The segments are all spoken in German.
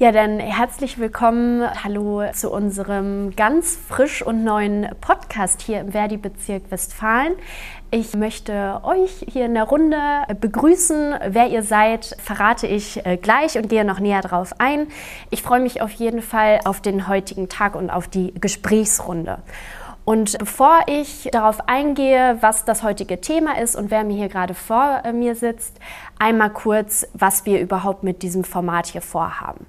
Ja, dann herzlich willkommen. Hallo zu unserem ganz frisch und neuen Podcast hier im Verdi-Bezirk Westfalen. Ich möchte euch hier in der Runde begrüßen. Wer ihr seid, verrate ich äh, gleich und gehe noch näher drauf ein. Ich freue mich auf jeden Fall auf den heutigen Tag und auf die Gesprächsrunde. Und bevor ich darauf eingehe, was das heutige Thema ist und wer mir hier gerade vor äh, mir sitzt, einmal kurz, was wir überhaupt mit diesem Format hier vorhaben.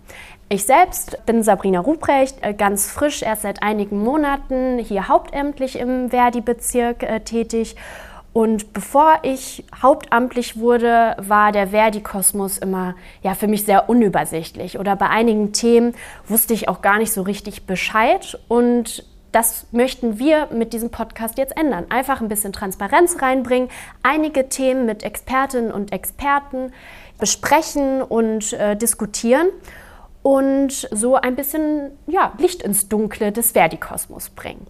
Ich selbst bin Sabrina Ruprecht, äh, ganz frisch, erst seit einigen Monaten hier hauptamtlich im Verdi-Bezirk äh, tätig. Und bevor ich hauptamtlich wurde, war der Verdi-Kosmos immer ja, für mich sehr unübersichtlich. Oder bei einigen Themen wusste ich auch gar nicht so richtig Bescheid. Und das möchten wir mit diesem Podcast jetzt ändern. Einfach ein bisschen Transparenz reinbringen, einige Themen mit Expertinnen und Experten besprechen und äh, diskutieren und so ein bisschen ja, Licht ins Dunkle des Verdi-Kosmos bringen.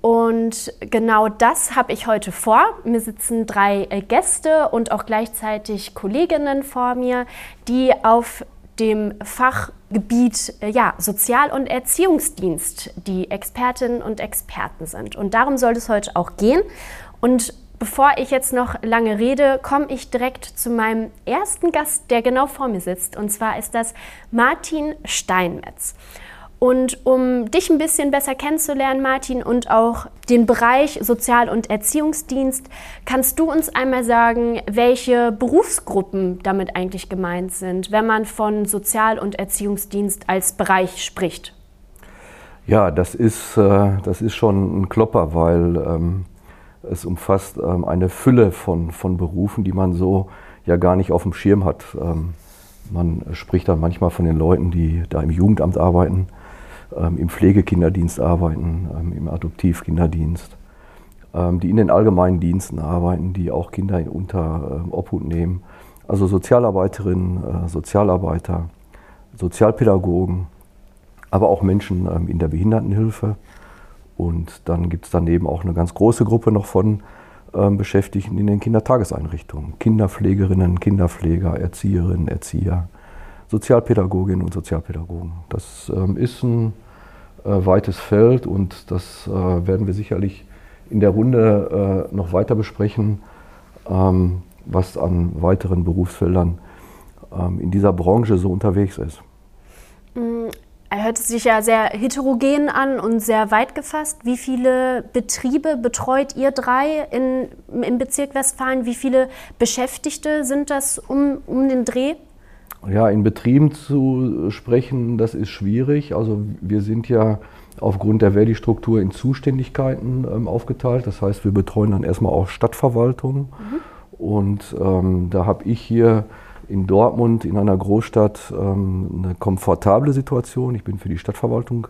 Und genau das habe ich heute vor. Mir sitzen drei äh, Gäste und auch gleichzeitig Kolleginnen vor mir, die auf dem Fachgebiet äh, ja, Sozial- und Erziehungsdienst die Expertinnen und Experten sind. Und darum soll es heute auch gehen. Und bevor ich jetzt noch lange rede, komme ich direkt zu meinem ersten Gast, der genau vor mir sitzt. Und zwar ist das Martin Steinmetz. Und um dich ein bisschen besser kennenzulernen, Martin, und auch den Bereich Sozial- und Erziehungsdienst, kannst du uns einmal sagen, welche Berufsgruppen damit eigentlich gemeint sind, wenn man von Sozial- und Erziehungsdienst als Bereich spricht? Ja, das ist, äh, das ist schon ein Klopper, weil ähm, es umfasst ähm, eine Fülle von, von Berufen, die man so ja gar nicht auf dem Schirm hat. Ähm, man spricht dann manchmal von den Leuten, die da im Jugendamt arbeiten im Pflegekinderdienst arbeiten, ähm, im Adoptivkinderdienst, ähm, die in den allgemeinen Diensten arbeiten, die auch Kinder unter Obhut nehmen. Also Sozialarbeiterinnen, äh, Sozialarbeiter, Sozialpädagogen, aber auch Menschen in der Behindertenhilfe. Und dann gibt es daneben auch eine ganz große Gruppe noch von Beschäftigten in den Kindertageseinrichtungen. Kinderpflegerinnen, Kinderpfleger, Erzieherinnen, Erzieher, Sozialpädagoginnen und Sozialpädagogen. Das ähm, ist ein weites Feld und das äh, werden wir sicherlich in der Runde äh, noch weiter besprechen, ähm, was an weiteren Berufsfeldern ähm, in dieser Branche so unterwegs ist. Mm, er hört sich ja sehr heterogen an und sehr weit gefasst. Wie viele Betriebe betreut ihr drei in, im Bezirk Westfalen? Wie viele Beschäftigte sind das um, um den Dreh? Ja, in Betrieben zu sprechen, das ist schwierig. Also wir sind ja aufgrund der Verdi-Struktur in Zuständigkeiten ähm, aufgeteilt. Das heißt, wir betreuen dann erstmal auch Stadtverwaltungen. Mhm. Und ähm, da habe ich hier in Dortmund, in einer Großstadt, ähm, eine komfortable Situation. Ich bin für die Stadtverwaltung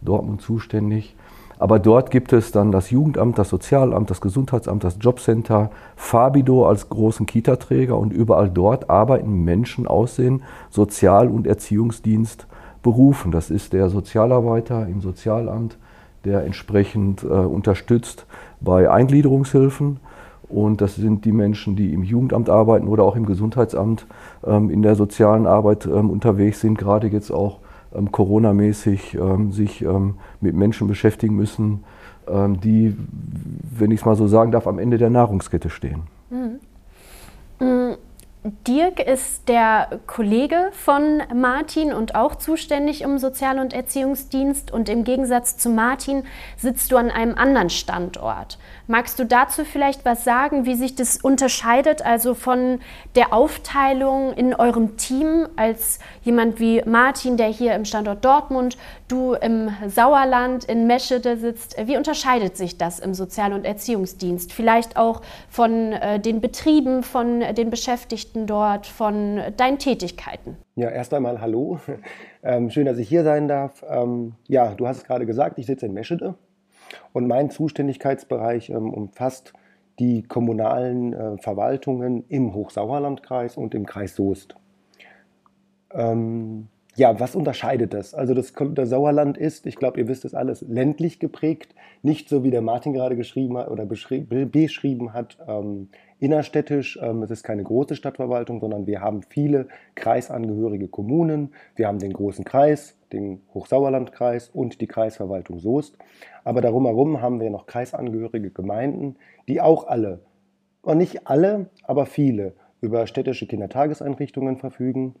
Dortmund zuständig. Aber dort gibt es dann das Jugendamt, das Sozialamt, das Gesundheitsamt, das Jobcenter, Fabido als großen Kita-Träger und überall dort arbeiten Menschen aus den Sozial- und Erziehungsdienst berufen. Das ist der Sozialarbeiter im Sozialamt, der entsprechend äh, unterstützt bei Eingliederungshilfen. Und das sind die Menschen, die im Jugendamt arbeiten oder auch im Gesundheitsamt ähm, in der sozialen Arbeit ähm, unterwegs sind, gerade jetzt auch ähm, Corona-mäßig ähm, sich ähm, mit Menschen beschäftigen müssen, ähm, die, wenn ich es mal so sagen darf, am Ende der Nahrungskette stehen. Mhm. Mhm. Dirk ist der Kollege von Martin und auch zuständig im Sozial- und Erziehungsdienst. Und im Gegensatz zu Martin sitzt du an einem anderen Standort. Magst du dazu vielleicht was sagen, wie sich das unterscheidet, also von der Aufteilung in eurem Team als jemand wie Martin, der hier im Standort Dortmund, du im Sauerland in Meschede sitzt? Wie unterscheidet sich das im Sozial- und Erziehungsdienst? Vielleicht auch von äh, den Betrieben, von den Beschäftigten? dort von deinen Tätigkeiten. Ja, erst einmal hallo. Ähm, schön, dass ich hier sein darf. Ähm, ja, du hast es gerade gesagt, ich sitze in Meschede und mein Zuständigkeitsbereich ähm, umfasst die kommunalen äh, Verwaltungen im Hochsauerlandkreis und im Kreis Soest. Ähm, ja, was unterscheidet das? Also das, das Sauerland ist, ich glaube, ihr wisst es alles, ländlich geprägt, nicht so wie der Martin gerade geschrieben hat oder beschrieben hat, ähm, innerstädtisch. Ähm, es ist keine große Stadtverwaltung, sondern wir haben viele kreisangehörige Kommunen. Wir haben den großen Kreis, den Hochsauerlandkreis und die Kreisverwaltung Soest. Aber darum herum haben wir noch kreisangehörige Gemeinden, die auch alle, und nicht alle, aber viele, über städtische Kindertageseinrichtungen verfügen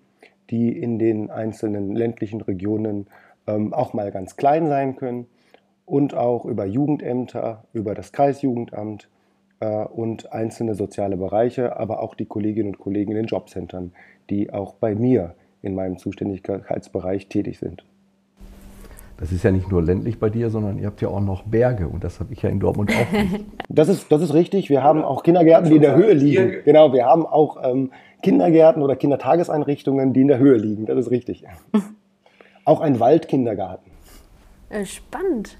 die in den einzelnen ländlichen Regionen ähm, auch mal ganz klein sein können und auch über Jugendämter, über das Kreisjugendamt und einzelne soziale Bereiche, aber auch die Kolleginnen und Kollegen in den Jobcentern, die auch bei mir in meinem Zuständigkeitsbereich tätig sind. Das ist ja nicht nur ländlich bei dir, sondern ihr habt ja auch noch Berge und das habe ich ja in Dortmund auch nicht. Das ist, das ist richtig. Wir haben auch Kindergärten, die in der Höhe liegen. Genau, wir haben auch ähm, Kindergärten oder Kindertageseinrichtungen, die in der Höhe liegen. Das ist richtig. Auch ein Waldkindergarten. Äh, spannend.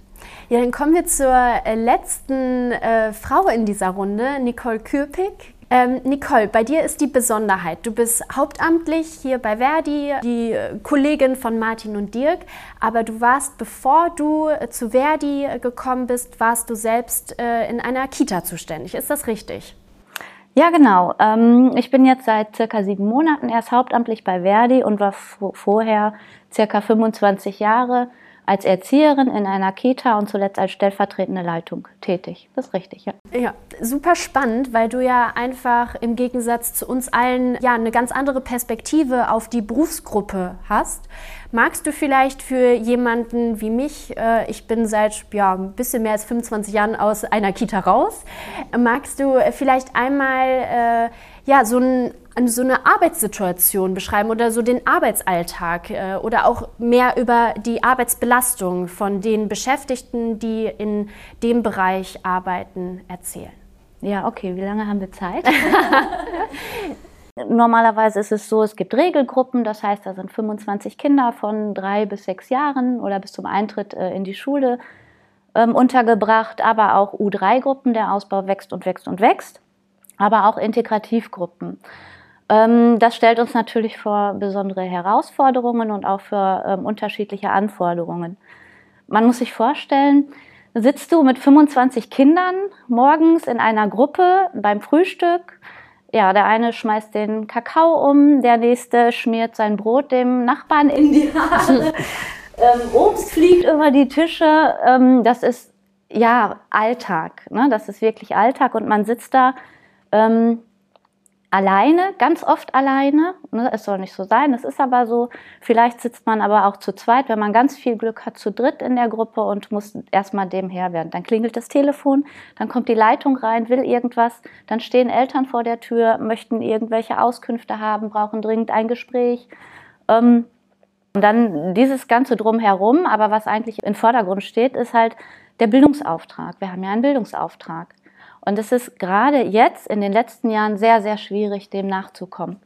Ja, dann kommen wir zur äh, letzten äh, Frau in dieser Runde, Nicole Kürpik. Ähm, Nicole, bei dir ist die Besonderheit. Du bist hauptamtlich hier bei Verdi, die äh, Kollegin von Martin und Dirk, aber du warst, bevor du zu Verdi gekommen bist, warst du selbst äh, in einer Kita zuständig. Ist das richtig? Ja, genau. Ähm, ich bin jetzt seit circa sieben Monaten erst hauptamtlich bei Verdi und war vorher circa 25 Jahre als Erzieherin in einer Kita und zuletzt als stellvertretende Leitung tätig. Das ist richtig, ja. Ja, super spannend, weil du ja einfach im Gegensatz zu uns allen ja eine ganz andere Perspektive auf die Berufsgruppe hast. Magst du vielleicht für jemanden wie mich, äh, ich bin seit ja, ein bisschen mehr als 25 Jahren aus einer Kita raus, magst du vielleicht einmal äh, ja, so so eine Arbeitssituation beschreiben oder so den Arbeitsalltag äh, oder auch mehr über die Arbeitsbelastung von den Beschäftigten, die in dem Bereich arbeiten, erzählen. Ja, okay, wie lange haben wir Zeit? Normalerweise ist es so, es gibt Regelgruppen, das heißt, da sind 25 Kinder von drei bis sechs Jahren oder bis zum Eintritt äh, in die Schule ähm, untergebracht, aber auch U3-Gruppen, der Ausbau wächst und wächst und wächst, aber auch Integrativgruppen. Ähm, das stellt uns natürlich vor besondere Herausforderungen und auch für ähm, unterschiedliche Anforderungen. Man muss sich vorstellen, sitzt du mit 25 Kindern morgens in einer Gruppe beim Frühstück. Ja, der eine schmeißt den Kakao um, der nächste schmiert sein Brot dem Nachbarn in die Haare. ähm, Obst fliegt über die Tische. Ähm, das ist ja Alltag. Ne? Das ist wirklich Alltag und man sitzt da ähm, alleine, ganz oft alleine. Ne, es soll nicht so sein, es ist aber so. Vielleicht sitzt man aber auch zu zweit, wenn man ganz viel Glück hat, zu dritt in der Gruppe und muss erstmal dem Herr werden. Dann klingelt das Telefon, dann kommt die Leitung rein, will irgendwas, dann stehen Eltern vor der Tür, möchten irgendwelche Auskünfte haben, brauchen dringend ein Gespräch. Ähm, und dann dieses Ganze drumherum, aber was eigentlich im Vordergrund steht, ist halt der Bildungsauftrag. Wir haben ja einen Bildungsauftrag. Und es ist gerade jetzt in den letzten Jahren sehr, sehr schwierig, dem nachzukommen.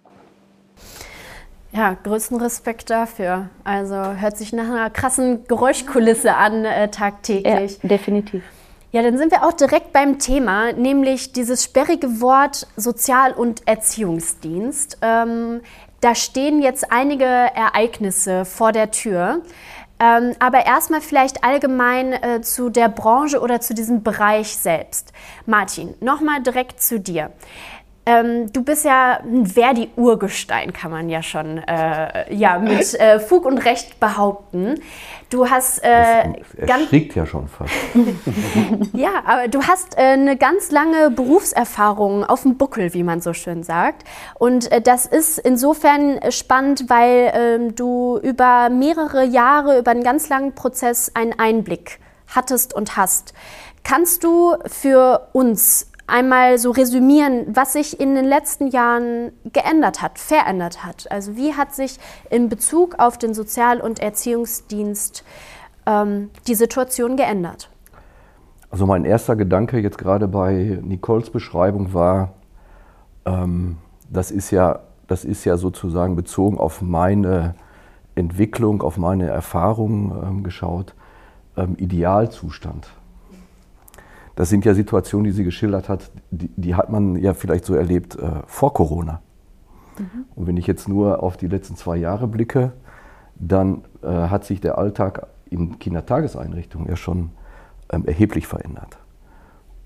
Ja, größten Respekt dafür. Also hört sich nach einer krassen Geräuschkulisse an äh, tagtäglich. Ja, definitiv. Ja, dann sind wir auch direkt beim Thema, nämlich dieses sperrige Wort Sozial- und Erziehungsdienst. Ähm, da stehen jetzt einige Ereignisse vor der Tür. Ähm, aber erstmal vielleicht allgemein äh, zu der Branche oder zu diesem Bereich selbst. Martin, nochmal direkt zu dir. Ähm, du bist ja ein Verdi-Urgestein, kann man ja schon äh, ja, mit äh, Fug und Recht behaupten. Du hast äh, ganz ja schon fast. ja, aber du hast äh, eine ganz lange Berufserfahrung auf dem Buckel, wie man so schön sagt. Und äh, das ist insofern spannend, weil ähm, du über mehrere Jahre, über einen ganz langen Prozess einen Einblick hattest und hast. Kannst du für uns einmal so resümieren, was sich in den letzten Jahren geändert hat, verändert hat. Also wie hat sich in Bezug auf den Sozial- und Erziehungsdienst ähm, die Situation geändert? Also mein erster Gedanke jetzt gerade bei Nicoles Beschreibung war, ähm, das, ist ja, das ist ja sozusagen bezogen auf meine Entwicklung, auf meine Erfahrungen ähm, geschaut, ähm, Idealzustand das sind ja Situationen, die sie geschildert hat, die, die hat man ja vielleicht so erlebt äh, vor Corona. Mhm. Und wenn ich jetzt nur auf die letzten zwei Jahre blicke, dann äh, hat sich der Alltag in Kindertageseinrichtungen ja schon ähm, erheblich verändert.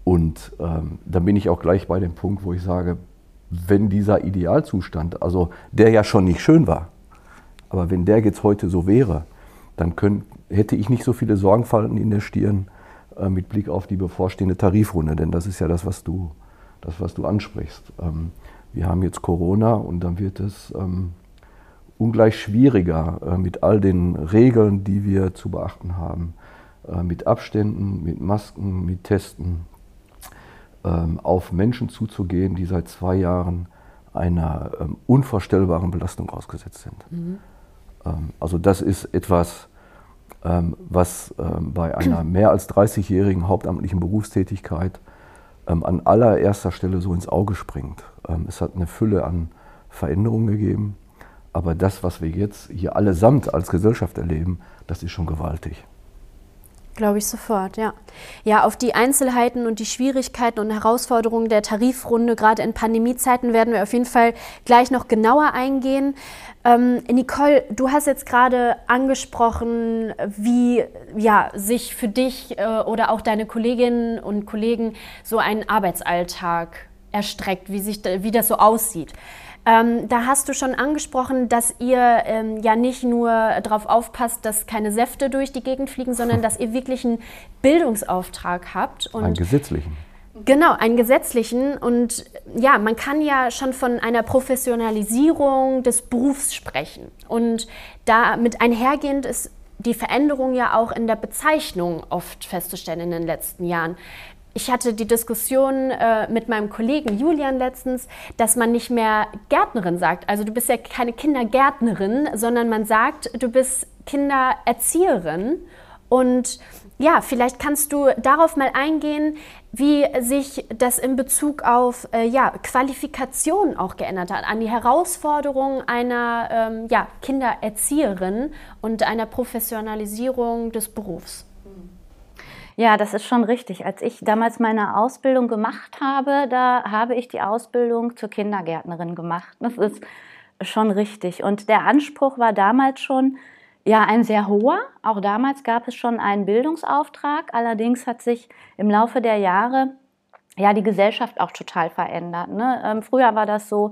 Und ähm, dann bin ich auch gleich bei dem Punkt, wo ich sage, wenn dieser Idealzustand, also der ja schon nicht schön war, aber wenn der jetzt heute so wäre, dann könnt, hätte ich nicht so viele Sorgenfalten in der Stirn äh, mit Blick auf die bevorstehende Tarifrunde, denn das ist ja das, was du, das, was du ansprichst. Ähm, wir haben jetzt Corona und dann wird es ähm, ungleich schwieriger äh, mit all den Regeln, die wir zu beachten haben, äh, mit Abständen, mit Masken, mit Testen, ähm, auf Menschen zuzugehen, die seit zwei Jahren einer ähm, unvorstellbaren Belastung ausgesetzt sind. Mhm. Ähm, also das ist etwas, was ähm, bei einer mehr als 30-jährigen hauptamtlichen Berufstätigkeit ähm, an allererster Stelle so ins Auge springt. es hat eine Fülle an Veränderungen gegeben, aber das, was wir jetzt hier allesamt als Gesellschaft erleben, das ist schon gewaltig. Glaube ich sofort, ja. Ja, auf die Einzelheiten und die Schwierigkeiten und Herausforderungen der Tarifrunde, gerade in Pandemiezeiten, werden wir auf jeden Fall gleich noch genauer eingehen. Ähm, Nicole, du hast jetzt gerade angesprochen, wie ja, sich für dich äh, oder auch deine Kolleginnen und Kollegen so ein Arbeitsalltag erstreckt, wie, sich, wie das so aussieht. Ähm, da hast du schon angesprochen, dass ihr ähm, ja nicht nur darauf aufpasst, dass keine Säfte durch die Gegend fliegen, sondern dass ihr wirklich einen Bildungsauftrag habt. Und einen gesetzlichen. Genau, einen gesetzlichen. Und ja, man kann ja schon von einer Professionalisierung des Berufs sprechen. Und damit einhergehend ist die Veränderung ja auch in der Bezeichnung oft festzustellen in den letzten Jahren ich hatte die Diskussion äh, mit meinem Kollegen Julian letztens, dass man nicht mehr Gärtnerin sagt. Also du bist ja keine Kindergärtnerin, sondern man sagt, du bist Kindererzieherin. Und ja, vielleicht kannst du darauf mal eingehen, wie sich das in Bezug auf äh, ja, Qualifikation auch geändert hat, an die Herausforderungen einer ähm, ja, Kindererzieherin und einer Professionalisierung des Berufs. Ja, das ist schon richtig. Als ich damals meine Ausbildung gemacht habe, da habe ich die Ausbildung zur Kindergärtnerin gemacht. Das ist schon richtig. Und der Anspruch war damals schon, ja, ein sehr hoher. Auch damals gab es schon einen Bildungsauftrag. Allerdings hat sich im Laufe der Jahre ja die Gesellschaft auch total verändert. Ne? Ähm, früher war das so,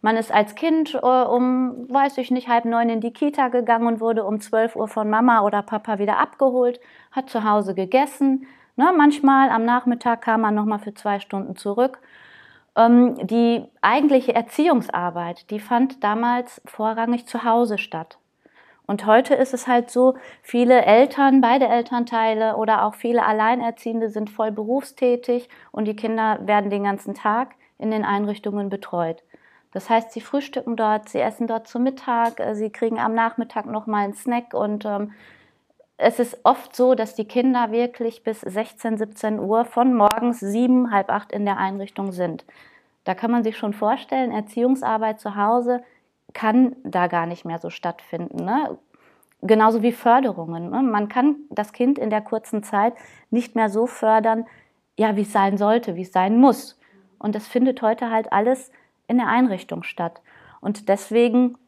man ist als Kind äh, um, weiß ich nicht, halb neun in die Kita gegangen und wurde um zwölf Uhr von Mama oder Papa wieder abgeholt, hat zu Hause gegessen. Ne, manchmal am Nachmittag kam man nochmal für zwei Stunden zurück. Ähm, die eigentliche Erziehungsarbeit, die fand damals vorrangig zu Hause statt. Und heute ist es halt so, viele Eltern, beide Elternteile oder auch viele Alleinerziehende sind voll berufstätig und die Kinder werden den ganzen Tag in den Einrichtungen betreut. Das heißt, sie frühstücken dort, sie essen dort zu Mittag, äh, sie kriegen am Nachmittag noch mal einen Snack und ähm, es ist oft so, dass die Kinder wirklich bis 16, 17 Uhr von morgens sieben, halb acht in der Einrichtung sind. Da kann man sich schon vorstellen, Erziehungsarbeit zu Hause kann da gar nicht mehr so stattfinden. Ne? Genauso wie Förderungen. Ne? Man kann das Kind in der kurzen Zeit nicht mehr so fördern, ja, wie es sein sollte, wie es sein muss. Und das findet heute halt alles in der Einrichtung statt. Und deswegen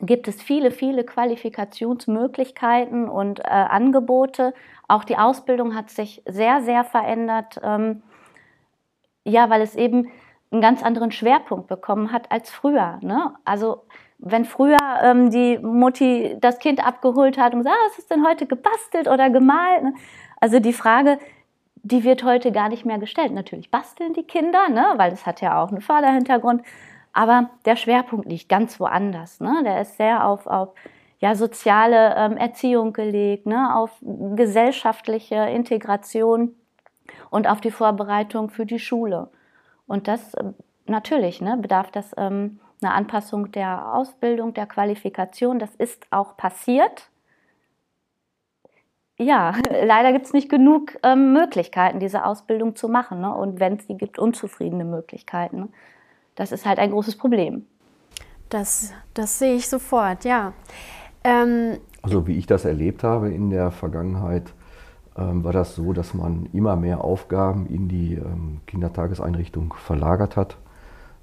gibt es viele, viele Qualifikationsmöglichkeiten und äh, Angebote. Auch die Ausbildung hat sich sehr, sehr verändert. Ähm, ja, weil es eben einen ganz anderen Schwerpunkt bekommen hat als früher. Ne? Also wenn früher ähm, die Mutti das Kind abgeholt hat und gesagt, ah, was ist denn heute gebastelt oder gemalt? Ne? Also die Frage, die wird heute gar nicht mehr gestellt. Natürlich basteln die Kinder, ne? weil das hat ja auch einen Förderhintergrund. Aber der Schwerpunkt liegt ganz woanders. Ne? Der ist sehr auf, auf ja, soziale ähm, Erziehung gelegt, ne? auf gesellschaftliche Integration und auf die Vorbereitung für die Schule. Und das äh, natürlich ne, bedarf das ähm, einer Anpassung der Ausbildung, der Qualifikation. Das ist auch passiert ja, leider gibt es nicht genug ähm, Möglichkeiten, diese Ausbildung zu machen. Ne? Und wenn es die gibt, unzufriedene Möglichkeiten. Ne? Das ist halt ein großes Problem. Das, das sehe ich sofort, ja. Ähm, also wie ich das erlebt habe in der Vergangenheit, ähm, war das so, dass man immer mehr Aufgaben in die ähm, Kindertageseinrichtung verlagert hat.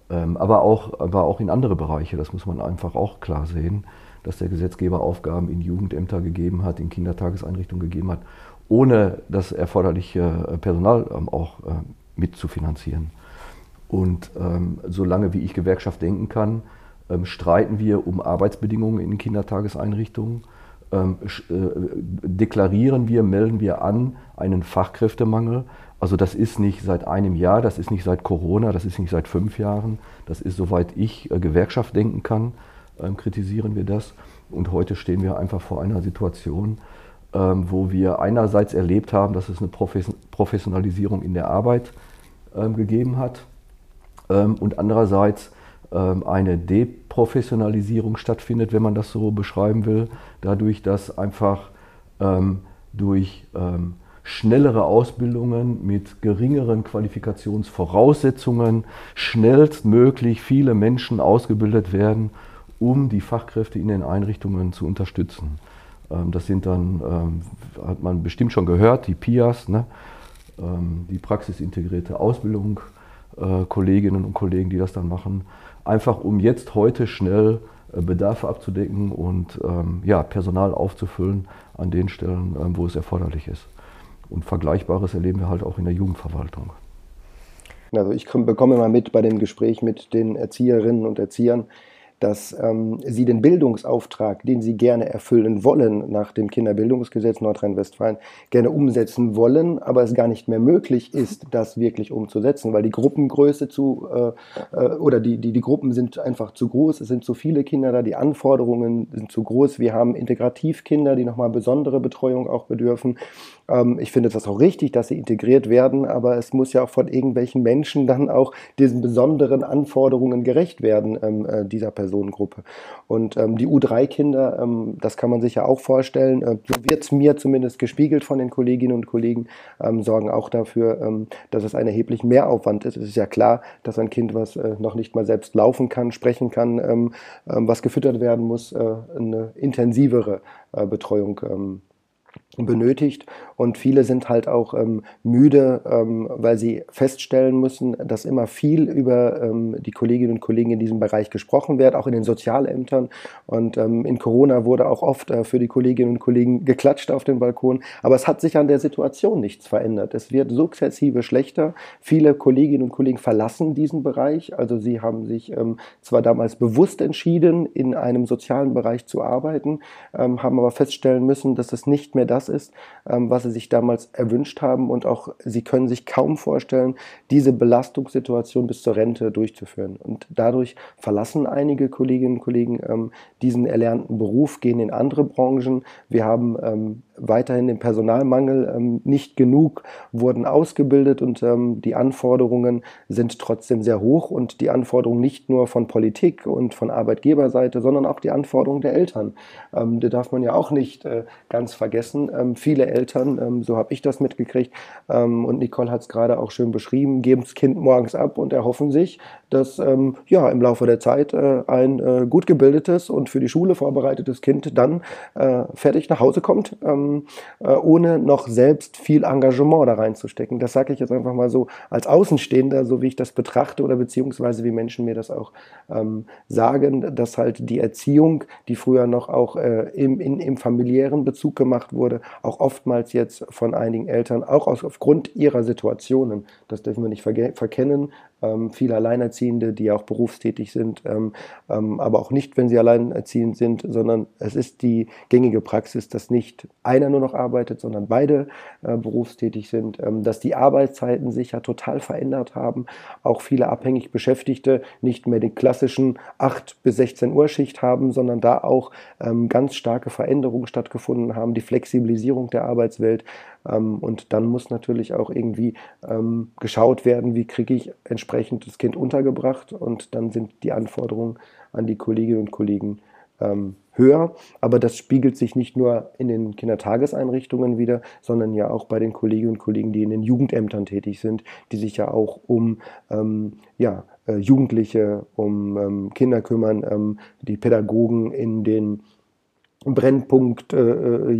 Ähm, aber, auch, aber auch in andere Bereiche, das muss man einfach auch klar sehen, dass der Gesetzgeber Aufgaben in Jugendämter gegeben hat, in Kindertageseinrichtungen gegeben hat, ohne das erforderliche Personal ähm, auch äh, mitzufinanzieren. Und ähm, solange wie ich Gewerkschaft denken kann, ähm, streiten wir um Arbeitsbedingungen in Kindertageseinrichtungen, ähm, äh, deklarieren wir, melden wir an einen Fachkräftemangel. Also das ist nicht seit einem Jahr, das ist nicht seit Corona, das ist nicht seit fünf Jahren, das ist soweit ich äh, Gewerkschaft denken kann, ähm, kritisieren wir das. Und heute stehen wir einfach vor einer Situation, ähm, wo wir einerseits erlebt haben, dass es eine Professionalisierung in der Arbeit ähm, gegeben hat ähm, und andererseits ähm, eine Deprofessionalisierung stattfindet, wenn man das so beschreiben will, dadurch, dass einfach ähm, durch schnellere Ausbildungen mit geringeren Qualifikationsvoraussetzungen schnellstmöglich viele Menschen ausgebildet werden, um die Fachkräfte in den Einrichtungen zu unterstützen. Ähm, das sind dann, ähm, hat man bestimmt schon gehört, die PIAs, ne? die praxisintegrierte Ausbildung, äh, Kolleginnen und Kollegen, die das dann machen einfach um jetzt heute schnell äh, Bedarfe abzudecken und ähm, ja, Personal aufzufüllen an den Stellen, ähm, wo es erforderlich ist. Und Vergleichbares erleben wir halt auch in der Jugendverwaltung. Also ich bekomme immer mit bei dem Gespräch mit den Erzieherinnen und Erziehern, dass ähm, sie den Bildungsauftrag, den sie gerne erfüllen wollen nach dem Kinderbildungsgesetz Nordrhein-Westfalen, gerne umsetzen wollen, aber es gar nicht mehr möglich ist, das wirklich umzusetzen, weil die Gruppengröße zu äh, äh, oder die, die, die Gruppen sind einfach zu groß, es sind zu viele Kinder da, die Anforderungen sind zu groß. Wir haben Integrativkinder, die nochmal besondere Betreuung auch bedürfen. Ähm, ich finde das auch richtig, dass sie integriert werden, aber es muss ja auch von irgendwelchen Menschen dann auch diesen besonderen Anforderungen gerecht werden, ähm, äh, dieser Personengruppe. Und ähm, die U3-Kinder, ähm, das kann man sich ja auch vorstellen, äh, so wird es mir zumindest gespiegelt von den Kolleginnen und Kollegen, ähm, sorgen auch dafür, ähm, dass es ein erheblich Mehraufwand ist. Es ist ja klar, dass ein Kind, was äh, noch nicht mal selbst laufen kann, sprechen kann, was gefüttert werden muss, äh, eine intensivere äh, Betreuung benötigt und viele sind halt auch ähm, müde, ähm, weil sie feststellen müssen, dass immer viel über ähm, die Kolleginnen und Kollegen in diesem Bereich gesprochen wird, auch in den Sozialämtern und ähm, in Corona wurde auch oft äh, für die Kolleginnen und Kollegen geklatscht auf dem Balkon, aber es hat sich an der Situation nichts verändert. Es wird sukzessive schlechter. Viele Kolleginnen und Kollegen verlassen diesen Bereich, also sie haben sich ähm, zwar damals bewusst entschieden, in einem sozialen Bereich zu arbeiten, ähm, haben aber feststellen müssen, dass es nicht mehr das ist, ähm, was sie sich damals erwünscht haben. Und auch sie können sich kaum vorstellen, diese Belastungssituation bis zur Rente durchzuführen. Und dadurch verlassen einige Kolleginnen und Kollegen ähm, diesen erlernten Beruf, gehen in andere Branchen. Wir haben ähm, weiterhin den Personalmangel, ähm, nicht genug wurden ausgebildet und ähm, die Anforderungen sind trotzdem sehr hoch und die Anforderungen nicht nur von Politik und von Arbeitgeberseite, sondern auch die Anforderungen der Eltern. Ähm, die darf man ja auch nicht äh, ganz vergessen. Ähm, viele Eltern, ähm, so habe ich das mitgekriegt ähm, und Nicole hat es gerade auch schön beschrieben, geben das Kind morgens ab und erhoffen sich, dass ja im Laufe der Zeit äh, ein äh, gut gebildetes und für die Schule vorbereitetes Kind dann äh, fertig nach Hause kommt ähm, äh, ohne noch selbst viel Engagement da reinzustecken. Das sage ich jetzt einfach mal so als Außenstehender, so wie ich das betrachte oder beziehungsweise wie Menschen mir das auch ähm, sagen, dass halt die Erziehung, die früher noch auch äh, im, in, im familiären Bezug gemacht wurde, auch oftmals jetzt von einigen Eltern, auch aus, aufgrund ihrer Situationen, das dürfen wir nicht verkennen, ähm, viele Alleinerziehende, die auch berufstätig sind, ähm, ähm, aber auch nicht, wenn sie alleinerziehend sind, sondern es ist die gängige Praxis, dass nicht einer nur noch arbeitet, sondern beide äh, berufstätig sind, ähm, dass die Arbeitszeiten sich ja total verändert haben, auch viele abhängig Beschäftigte nicht mehr den klassischen 8 bis 16 Uhr Schicht haben, sondern da auch ähm, ganz starke Veränderungen stattgefunden haben, die Flexibilisierung der Arbeitswelt. Ähm, und dann muss natürlich auch irgendwie geschaut werden, wie kriege ich entsprechend das Kind untergebracht. Und dann sind die Anforderungen an die Kolleginnen und Kollegen ähm, höher. Aber das spiegelt sich nicht nur in den Kindertageseinrichtungen wieder, sondern ja auch bei den Kolleginnen und Kollegen, die in den Jugendämtern tätig sind, die sich ja auch um ähm, ja, äh, Jugendliche, um ähm, Kinder kümmern, ähm, die Pädagogen in den Brennpunkt äh,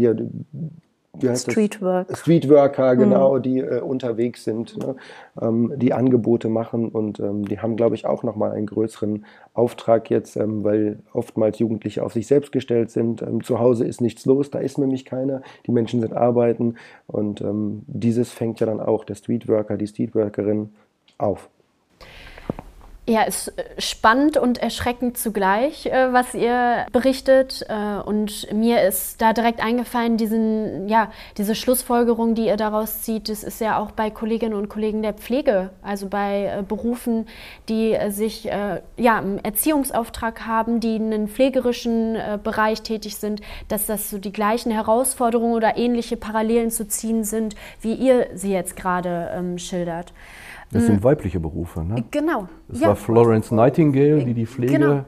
äh hier Streetwork. Streetworker, mhm. genau, mhm. die äh, unterwegs sind, ne? ähm, die Angebote machen und ähm, die haben, glaube ich, auch nochmal einen größeren Auftrag jetzt, ähm, weil oftmals Jugendliche auf sich selbst gestellt sind. Ähm, zu Hause ist nichts los, da ist nämlich keiner. Die Menschen sind arbeiten und ähm, dieses fängt ja dann auch der Streetworker, die Streetworkerin auf. Ja, ist äh, spannend und erschreckend zugleich, äh, was ihr berichtet. Äh, und mir ist da direkt eingefallen, diesen, ja, diese Schlussfolgerung, die ihr daraus zieht, das ist ja auch bei Kolleginnen und Kollegen der Pflege, also bei Berufen, die sich ja, einen Erziehungsauftrag haben, die in einem pflegerischen Bereich tätig sind, dass das so die gleichen Herausforderungen oder ähnliche Parallelen zu ziehen sind, wie ihr sie jetzt gerade ähm, schildert. Das sind mhm. weibliche Berufe. Ne? Genau. Es ja. war Florence Nightingale, die die Pflege genau.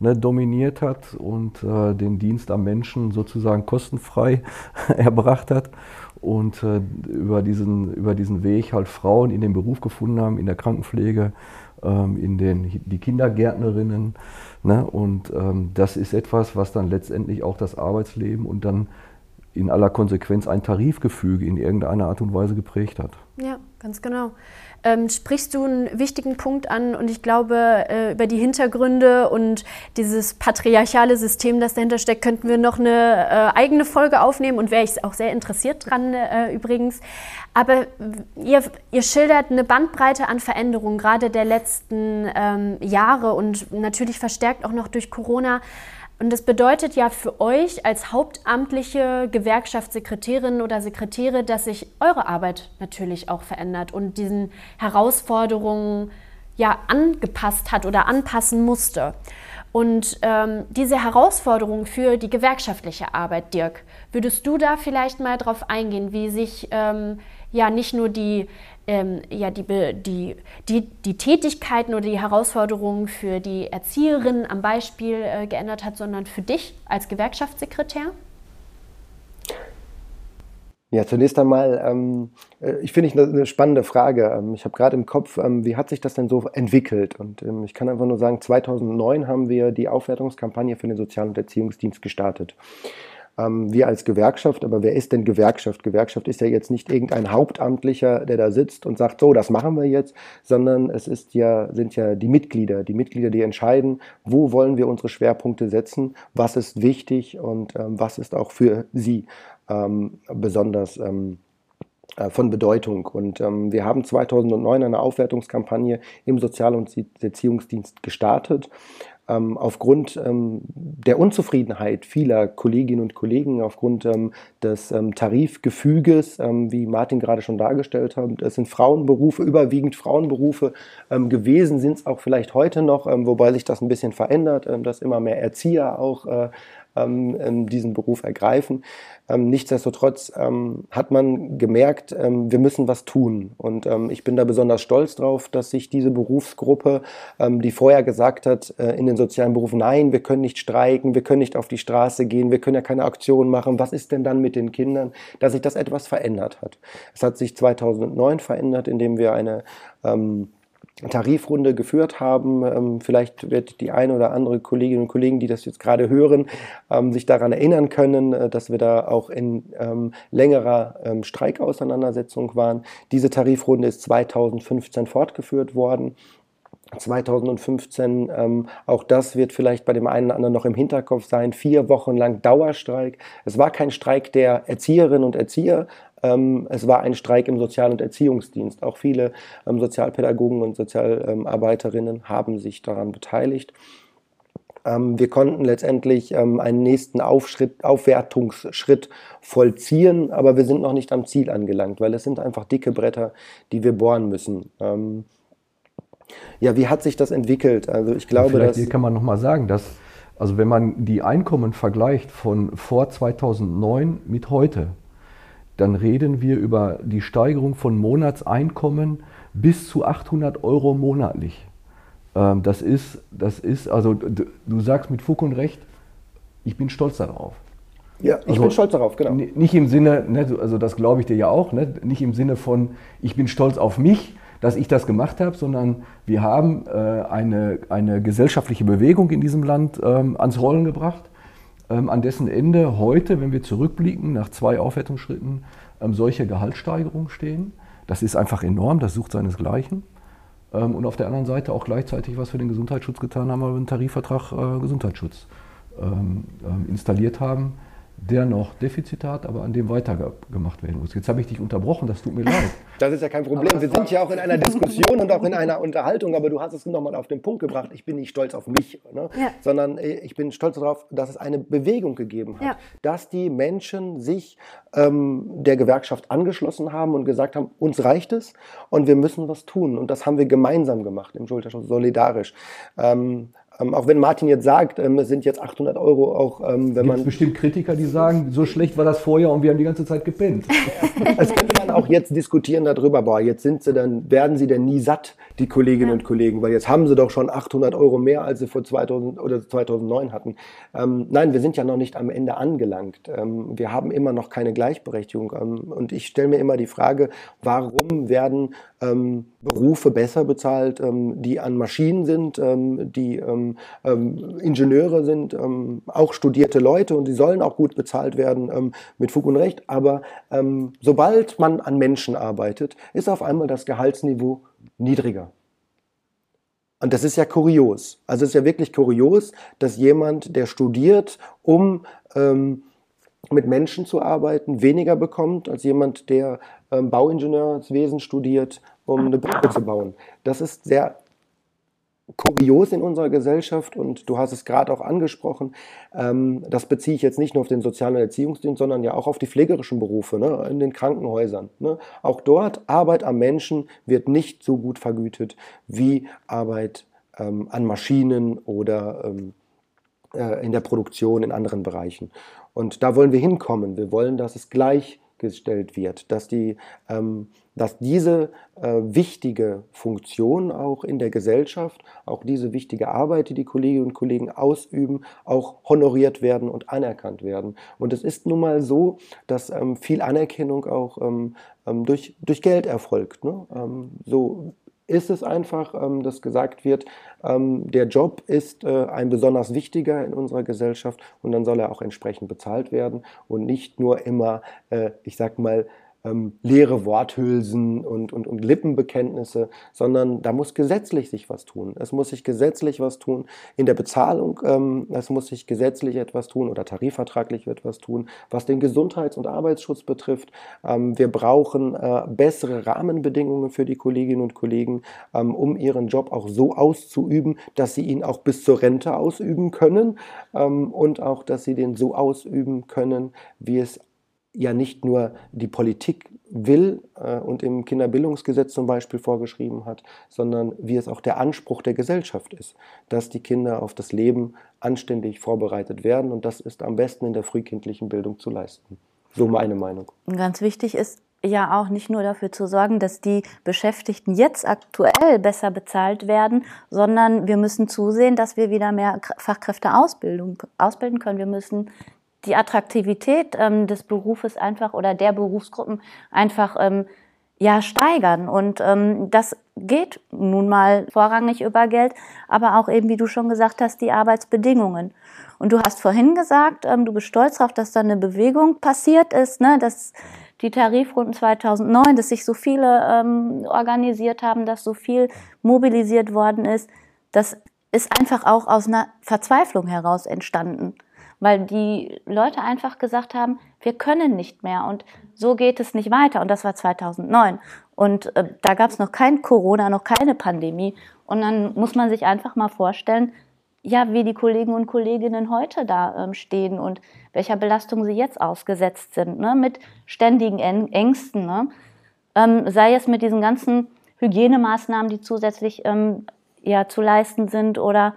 ne, dominiert hat und äh, den Dienst am Menschen sozusagen kostenfrei erbracht hat. Und äh, über, diesen, über diesen Weg halt Frauen in den Beruf gefunden haben, in der Krankenpflege, ähm, in den, die Kindergärtnerinnen. Ne? Und ähm, das ist etwas, was dann letztendlich auch das Arbeitsleben und dann in aller Konsequenz ein Tarifgefüge in irgendeiner Art und Weise geprägt hat. Ja, ganz genau ähm, sprichst du einen wichtigen Punkt an und ich glaube, äh, über die Hintergründe und dieses patriarchale System, das dahinter steckt, könnten wir noch eine äh, eigene Folge aufnehmen und wäre ich auch sehr interessiert dran äh, übrigens. Aber ihr, ihr, schildert eine Bandbreite an Veränderungen, gerade der letzten ähm, Jahre und natürlich verstärkt auch noch durch Corona. Und das bedeutet ja für euch als hauptamtliche Gewerkschaftssekretärin oder Sekretäre, dass sich eure Arbeit natürlich auch verändert und diesen Herausforderungen ja angepasst hat oder anpassen musste. Und ähm, diese Herausforderung für die gewerkschaftliche Arbeit, Dirk, würdest du da vielleicht mal drauf eingehen, wie sich ähm, ja nicht nur die ähm, ja, die, die, die, die Tätigkeiten oder die Herausforderungen für die Erzieherinnen am Beispiel äh, geändert hat, sondern für dich als Gewerkschaftssekretär? Ja, zunächst einmal, ähm, äh, ich finde ich eine, spannende Frage. Ähm, ich habe gerade im Kopf, ähm, wie hat sich das denn so entwickelt? Und ähm, ich kann einfach nur sagen, 2009 haben wir die Aufwertungskampagne für den Sozial- und Erziehungsdienst gestartet ähm, wir als Gewerkschaft, aber wer ist denn Gewerkschaft? Gewerkschaft ist ja jetzt nicht irgendein Hauptamtlicher, der da sitzt und sagt, so, das machen wir jetzt, sondern es ist ja, sind ja die Mitglieder, die Mitglieder, die entscheiden, wo wollen wir unsere Schwerpunkte setzen, was ist wichtig und ähm, was ist auch für sie ähm, besonders ähm, äh, von Bedeutung. Und ähm, wir haben 2009 eine Aufwertungskampagne im Sozial- und Erziehungsdienst gestartet ähm, aufgrund ähm, der Unzufriedenheit vieler Kolleginnen und Kollegen, aufgrund ähm, des ähm, Tarifgefüges, ähm, wie Martin gerade schon dargestellt hat. Es sind Frauenberufe, überwiegend Frauenberufe ähm, gewesen, sind es auch vielleicht heute noch, wobei sich das ein bisschen verändert, dass immer mehr Erzieher auch äh, ähm, diesen Beruf ergreifen. Ähm, nichtsdestotrotz ähm, hat man gemerkt, ähm, wir müssen was tun. Und ähm, ich bin da besonders stolz drauf, dass sich diese Berufsgruppe, ähm, die vorher gesagt hat, äh, in den sozialen Berufen, nein, wir können nicht streiken, wir können nicht auf die Straße gehen, wir können ja keine Aktionen machen, was ist denn dann mit den Kindern, dass sich das etwas verändert hat. Es hat sich 2009 verändert, indem wir eine Tarifrunde geführt haben. Ähm, vielleicht wird die eine oder andere Kolleginnen und Kollegen, die das jetzt gerade hören, ähm, sich daran erinnern können, äh, dass wir da auch in ähm, längerer Streikauseinandersetzung waren. Diese Tarifrunde ist 2015 fortgeführt worden. 2015, ähm, auch das wird vielleicht bei dem einen oder anderen noch im Hinterkopf sein, vier Wochen lang Dauerstreik. Es war kein Streik der Erzieherinnen und Erzieher, es war ein Streik im Sozial- und Erziehungsdienst. Auch viele ähm, Sozialpädagogen und Sozialarbeiterinnen haben sich daran beteiligt. Ähm, wir konnten letztendlich einen nächsten Aufschritt, Aufwertungsschritt vollziehen, aber wir sind noch nicht am Ziel angelangt, weil es sind einfach dicke Bretter, die wir bohren müssen. ja, wie hat sich das entwickelt? Also ich glaube, Vielleicht dass, kann man noch mal sagen, dass also wenn man die Einkommen vergleicht von vor 2009 mit heute, dann reden wir über die Steigerung von Monatseinkommen bis zu 800 Euro monatlich. Ähm, das ist, das ist, also du sagst mit Fug und Recht, ich bin stolz darauf. Ja, ich also, bin stolz darauf, genau. Nicht im Sinne, ne, also das glaube ich dir ja auch, ne, nicht im Sinne von, ich bin stolz auf mich, dass ich das gemacht habe, sondern wir haben äh, eine, eine gesellschaftliche Bewegung in diesem Land ähm, ans Rollen gebracht an dessen Ende heute, wenn wir zurückblicken, nach zwei Aufwertungsschritten, ähm, solche Gehaltssteigerungen stehen. Das ist einfach enorm, das sucht seinesgleichen. Ähm, und auf der anderen Seite auch gleichzeitig was für den Gesundheitsschutz getan haben, weil wir einen Tarifvertrag äh, Gesundheitsschutz ähm, ähm, installiert haben der noch Defizite hat, aber an dem weitergemacht werden muss. Jetzt habe ich dich unterbrochen, das tut mir leid. Das ist ja kein Problem. Wir sind ja auch in einer Diskussion und auch in einer Unterhaltung, aber du hast es nochmal auf den Punkt gebracht. Ich bin nicht stolz auf mich, ne? ja. sondern äh, ich bin stolz darauf, dass es eine Bewegung gegeben hat, ja. dass die Menschen sich ähm, der Gewerkschaft angeschlossen haben und gesagt haben, uns reicht es und wir müssen was tun. Und das haben wir gemeinsam gemacht im Schulterschutz, solidarisch. Ähm, ähm, auch wenn Martin jetzt sagt, ähm, es sind jetzt 800 Euro, auch ähm, wenn man. Es bestimmt Kritiker, die sagen, so schlecht war das vorher und wir haben die ganze Zeit gepennt. Es könnte man auch jetzt diskutieren darüber, boah, jetzt sind sie dann, werden sie denn nie satt, die Kolleginnen ja. und Kollegen, weil jetzt haben sie doch schon 800 Euro mehr, als sie vor 2000 oder 2009 hatten. Ähm, nein, wir sind ja noch nicht am Ende angelangt. Ähm, wir haben immer noch keine Gleichberechtigung. Ähm, und ich stelle mir immer die Frage, warum werden Berufe besser bezahlt, die an Maschinen sind, die ähm, Ingenieure sind ähm, auch studierte Leute und die sollen auch gut bezahlt werden ähm, mit Fug und Recht. Aber ähm, sobald man an Menschen arbeitet, ist auf einmal das Gehaltsniveau niedriger. Und das ist ja kurios. Also es ist ja wirklich kurios, dass jemand, der studiert, um ähm, mit Menschen zu arbeiten, weniger bekommt als jemand, der ähm, Bauingenieurswesen studiert, um eine Brücke zu bauen. Das ist sehr kurios in unserer Gesellschaft und du hast es gerade auch angesprochen. Ähm, das beziehe ich jetzt nicht nur auf den sozialen Erziehungsdienst, sondern ja auch auf die pflegerischen Berufe ne, in den Krankenhäusern. Ne. Auch dort Arbeit am Menschen wird nicht so gut vergütet wie Arbeit ähm, an Maschinen oder ähm, äh, in der Produktion in anderen Bereichen. Und da wollen wir hinkommen. Wir wollen, dass es gleichgestellt wird, dass die ähm, dass diese äh, wichtige Funktion auch in der Gesellschaft, auch diese wichtige Arbeit, die die Kolleginnen und Kollegen ausüben, auch honoriert werden und anerkannt werden. Und es ist nun mal so, dass ähm, viel Anerkennung auch ähm, ähm durch, durch Geld erfolgt. Ne? Ähm, so ist es einfach, ähm, dass gesagt wird, ähm, der Job ist äh, ein besonders wichtiger in unserer Gesellschaft und dann soll er auch entsprechend bezahlt werden und nicht nur immer, äh, ich sag mal, ähm, leere Worthülsen und, und, und Lippenbekenntnisse, sondern da muss gesetzlich sich was tun. Es muss sich gesetzlich was tun in der Bezahlung, ähm, es muss sich gesetzlich etwas tun oder tarifvertraglich etwas tun, was den Gesundheits- und Arbeitsschutz betrifft. Ähm, wir brauchen äh, bessere Rahmenbedingungen für die Kolleginnen und Kollegen, ähm, um ihren Job auch so auszuüben, dass sie ihn auch bis zur Rente ausüben können ähm, und auch, dass sie den so ausüben können, wie es ja nicht nur die Politik will äh, und im Kinderbildungsgesetz zum Beispiel vorgeschrieben hat, sondern wie es auch der Anspruch der Gesellschaft ist, dass die Kinder auf das Leben anständig vorbereitet werden und das ist am besten in der frühkindlichen Bildung zu leisten. So meine Meinung. Ganz wichtig ist ja auch nicht nur dafür zu sorgen, dass die Beschäftigten jetzt aktuell besser bezahlt werden, sondern wir müssen zusehen, dass wir wieder mehr Fachkräfte ausbilden können. Wir müssen die Attraktivität ähm, des Berufes einfach oder der Berufsgruppen einfach ähm, ja steigern. Und ähm, das geht nun mal vorrangig über Geld, aber auch eben, wie du schon gesagt hast, die Arbeitsbedingungen. Und du hast vorhin gesagt, ähm, du bist stolz darauf, dass da eine Bewegung passiert ist, ne, dass die Tarifrunden 2009, dass sich so viele ähm, organisiert haben, dass so viel mobilisiert worden ist. Das ist einfach auch aus einer Verzweiflung heraus entstanden weil die Leute einfach gesagt haben, wir können nicht mehr und so geht es nicht weiter. Und das war 2009. Und äh, da gab es noch kein Corona, noch keine Pandemie. Und dann muss man sich einfach mal vorstellen, ja, wie die Kollegen und Kolleginnen heute da ähm, stehen und welcher Belastung sie jetzt ausgesetzt sind, ne? mit ständigen Ängsten. Ne? Ähm, sei es mit diesen ganzen Hygienemaßnahmen, die zusätzlich ähm, ja, zu leisten sind oder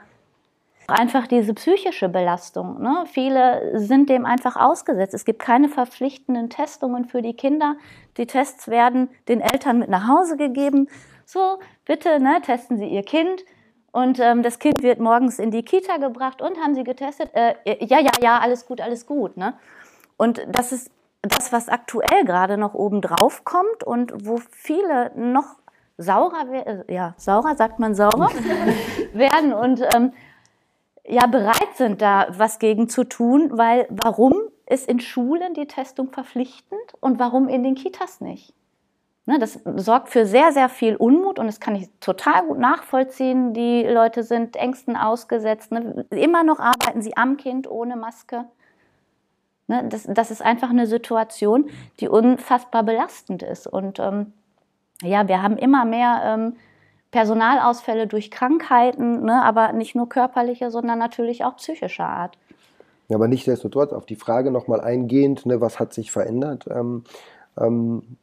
Einfach diese psychische Belastung. Ne? Viele sind dem einfach ausgesetzt. Es gibt keine verpflichtenden Testungen für die Kinder. Die Tests werden den Eltern mit nach Hause gegeben. So, bitte ne, testen Sie Ihr Kind. Und ähm, das Kind wird morgens in die Kita gebracht und haben Sie getestet? Äh, ja, ja, ja, alles gut, alles gut. Ne? Und das ist das, was aktuell gerade noch oben drauf kommt und wo viele noch saurer, äh, ja, saurer, sagt man saurer, werden und ähm, ja bereit sind, da was gegen zu tun, weil warum ist in Schulen die Testung verpflichtend und warum in den Kitas nicht? Ne, das sorgt für sehr, sehr viel Unmut und das kann ich total gut nachvollziehen. Die Leute sind Ängsten ausgesetzt. Ne? Immer noch arbeiten sie am Kind ohne Maske. Ne? Das, das, ist einfach eine Situation, die unfassbar belastend ist. Und ähm, ja, wir haben immer mehr ähm, Personalausfälle durch Krankheiten, ne? aber nicht nur körperliche, sondern natürlich auch psychischer Art. Ja, aber nichtsdestotrotz auf die Frage nochmal eingehend, ne, was hat sich verändert? Ähm, ähm,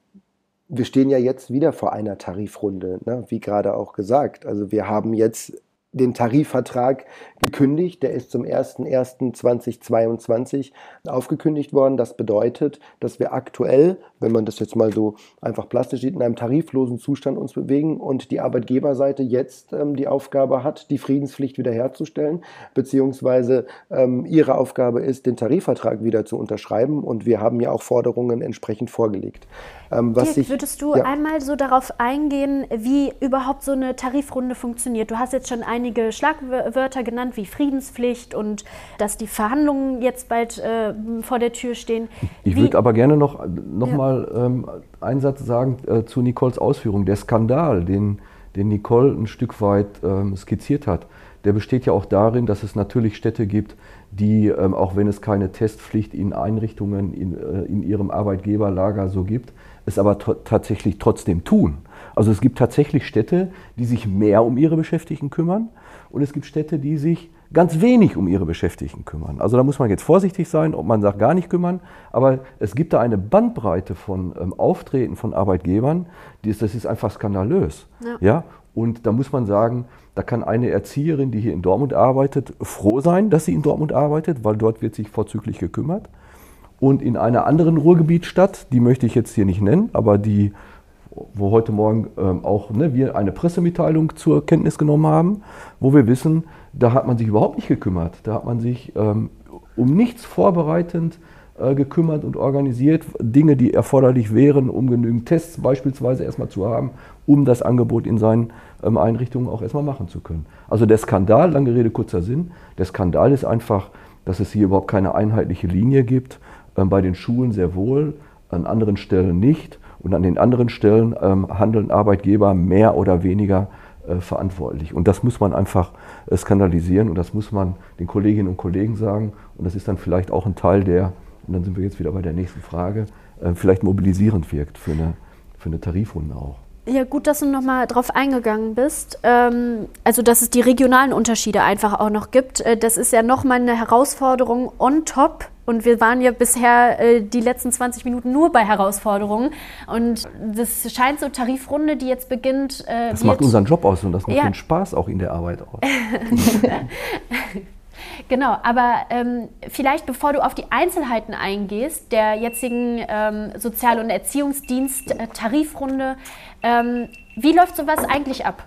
wir stehen ja jetzt wieder vor einer Tarifrunde, ne, wie gerade auch gesagt. Also wir haben jetzt den Tarifvertrag gekündigt. Der ist zum 01.01.2022 aufgekündigt worden. Das bedeutet, dass wir aktuell, wenn man das jetzt mal so einfach plastisch sieht, in einem tariflosen Zustand uns bewegen und die Arbeitgeberseite jetzt ähm, die Aufgabe hat, die Friedenspflicht wiederherzustellen, beziehungsweise ähm, ihre Aufgabe ist, den Tarifvertrag wieder zu unterschreiben. Und wir haben ja auch Forderungen entsprechend vorgelegt. Ähm, Dirk, sich, würdest du ja. einmal so darauf eingehen, wie überhaupt so eine Tarifrunde funktioniert? Du hast jetzt schon einige Schlagwörter genannt, wie Friedenspflicht und dass die Verhandlungen jetzt bald äh, vor der Tür stehen. Ich würde aber gerne noch, noch ja. mal ähm, einen Satz sagen äh, zu Nicoles Ausführung. Der Skandal, den, den Nicole ein Stück weit ähm, skizziert hat, der besteht ja auch darin, dass es natürlich Städte gibt, die, ähm, auch wenn es keine Testpflicht in Einrichtungen in, äh, in ihrem Arbeitgeberlager so gibt, es aber tatsächlich trotzdem tun. Also es gibt tatsächlich Städte, die sich mehr um ihre Beschäftigten kümmern und es gibt Städte, die sich ganz wenig um ihre Beschäftigten kümmern. Also da muss man jetzt vorsichtig sein, ob man sagt gar nicht kümmern, aber es gibt da eine Bandbreite von ähm, Auftreten von Arbeitgebern, die ist, das ist einfach skandalös. Ja. ja. Und da muss man sagen, da kann eine Erzieherin, die hier in Dortmund arbeitet, froh sein, dass sie in Dortmund arbeitet, weil dort wird sich vorzüglich gekümmert. Und in einer anderen Ruhrgebietsstadt, die möchte ich jetzt hier nicht nennen, aber die, wo heute Morgen ähm, auch ne, wir eine Pressemitteilung zur Kenntnis genommen haben, wo wir wissen, da hat man sich überhaupt nicht gekümmert. Da hat man sich ähm, um nichts vorbereitend äh, gekümmert und organisiert, Dinge, die erforderlich wären, um genügend Tests beispielsweise erstmal zu haben, um das Angebot in seinen ähm, Einrichtungen auch erstmal machen zu können. Also der Skandal, lange Rede, kurzer Sinn, der Skandal ist einfach, dass es hier überhaupt keine einheitliche Linie gibt ähm, bei den Schulen sehr wohl, an anderen Stellen nicht. Und an den anderen Stellen ähm, handeln Arbeitgeber mehr oder weniger äh, verantwortlich. Und das muss man einfach äh, skandalisieren und das muss man den Kolleginnen und Kollegen sagen. Und das ist dann vielleicht auch ein Teil, der, und dann sind wir jetzt wieder bei der nächsten Frage, äh, vielleicht mobilisierend wirkt für eine, für eine Tarifrunde auch. Ja, gut, dass du nochmal drauf eingegangen bist. Ähm, also, dass es die regionalen Unterschiede einfach auch noch gibt. Äh, das ist ja nochmal eine Herausforderung on top. Und wir waren ja bisher äh, die letzten 20 Minuten nur bei Herausforderungen. Und das scheint so Tarifrunde, die jetzt beginnt. Äh, das macht unseren Job aus und das macht ja. den Spaß auch in der Arbeit aus. Genau, aber ähm, vielleicht bevor du auf die Einzelheiten eingehst, der jetzigen ähm, Sozial- und Erziehungsdienst-Tarifrunde, äh, ähm, wie läuft sowas eigentlich ab?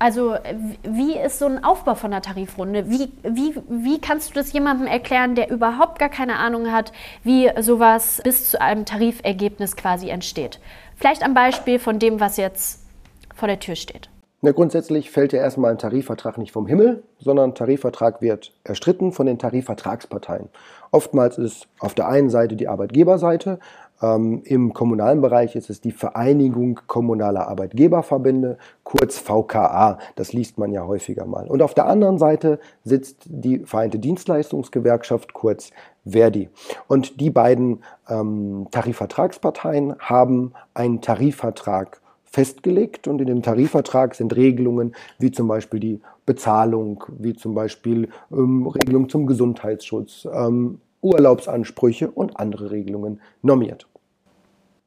Also wie ist so ein Aufbau von einer Tarifrunde? Wie, wie, wie kannst du das jemandem erklären, der überhaupt gar keine Ahnung hat, wie sowas bis zu einem Tarifergebnis quasi entsteht? Vielleicht am Beispiel von dem, was jetzt vor der Tür steht. Na, grundsätzlich fällt ja erstmal ein Tarifvertrag nicht vom Himmel, sondern ein Tarifvertrag wird erstritten von den Tarifvertragsparteien. Oftmals ist auf der einen Seite die Arbeitgeberseite, ähm, im kommunalen Bereich ist es die Vereinigung kommunaler Arbeitgeberverbände, kurz VKA, das liest man ja häufiger mal. Und auf der anderen Seite sitzt die Vereinte Dienstleistungsgewerkschaft, kurz Verdi. Und die beiden ähm, Tarifvertragsparteien haben einen Tarifvertrag festgelegt und in dem Tarifvertrag sind Regelungen wie zum Beispiel die Bezahlung, wie zum Beispiel ähm, Regelungen zum Gesundheitsschutz, ähm, Urlaubsansprüche und andere Regelungen normiert.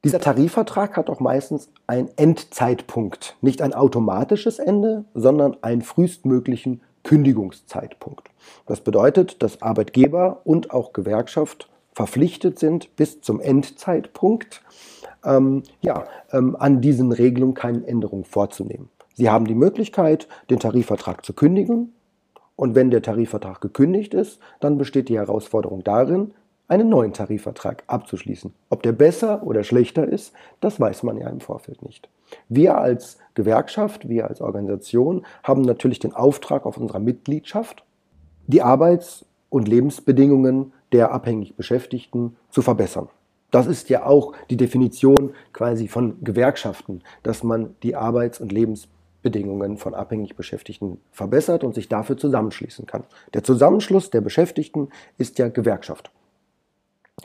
Dieser Tarifvertrag hat auch meistens einen Endzeitpunkt, nicht ein automatisches Ende, sondern einen frühestmöglichen Kündigungszeitpunkt. Das bedeutet, dass Arbeitgeber und auch Gewerkschaft verpflichtet sind, bis zum Endzeitpunkt ähm, ja, ähm, an diesen Regelungen keine Änderungen vorzunehmen. Sie haben die Möglichkeit, den Tarifvertrag zu kündigen. Und wenn der Tarifvertrag gekündigt ist, dann besteht die Herausforderung darin, einen neuen Tarifvertrag abzuschließen. Ob der besser oder schlechter ist, das weiß man ja im Vorfeld nicht. Wir als Gewerkschaft, wir als Organisation haben natürlich den Auftrag auf unserer Mitgliedschaft, die Arbeits- und Lebensbedingungen der abhängig Beschäftigten zu verbessern. Das ist ja auch die Definition quasi von Gewerkschaften, dass man die Arbeits- und Lebensbedingungen von abhängig Beschäftigten verbessert und sich dafür zusammenschließen kann. Der Zusammenschluss der Beschäftigten ist ja Gewerkschaft.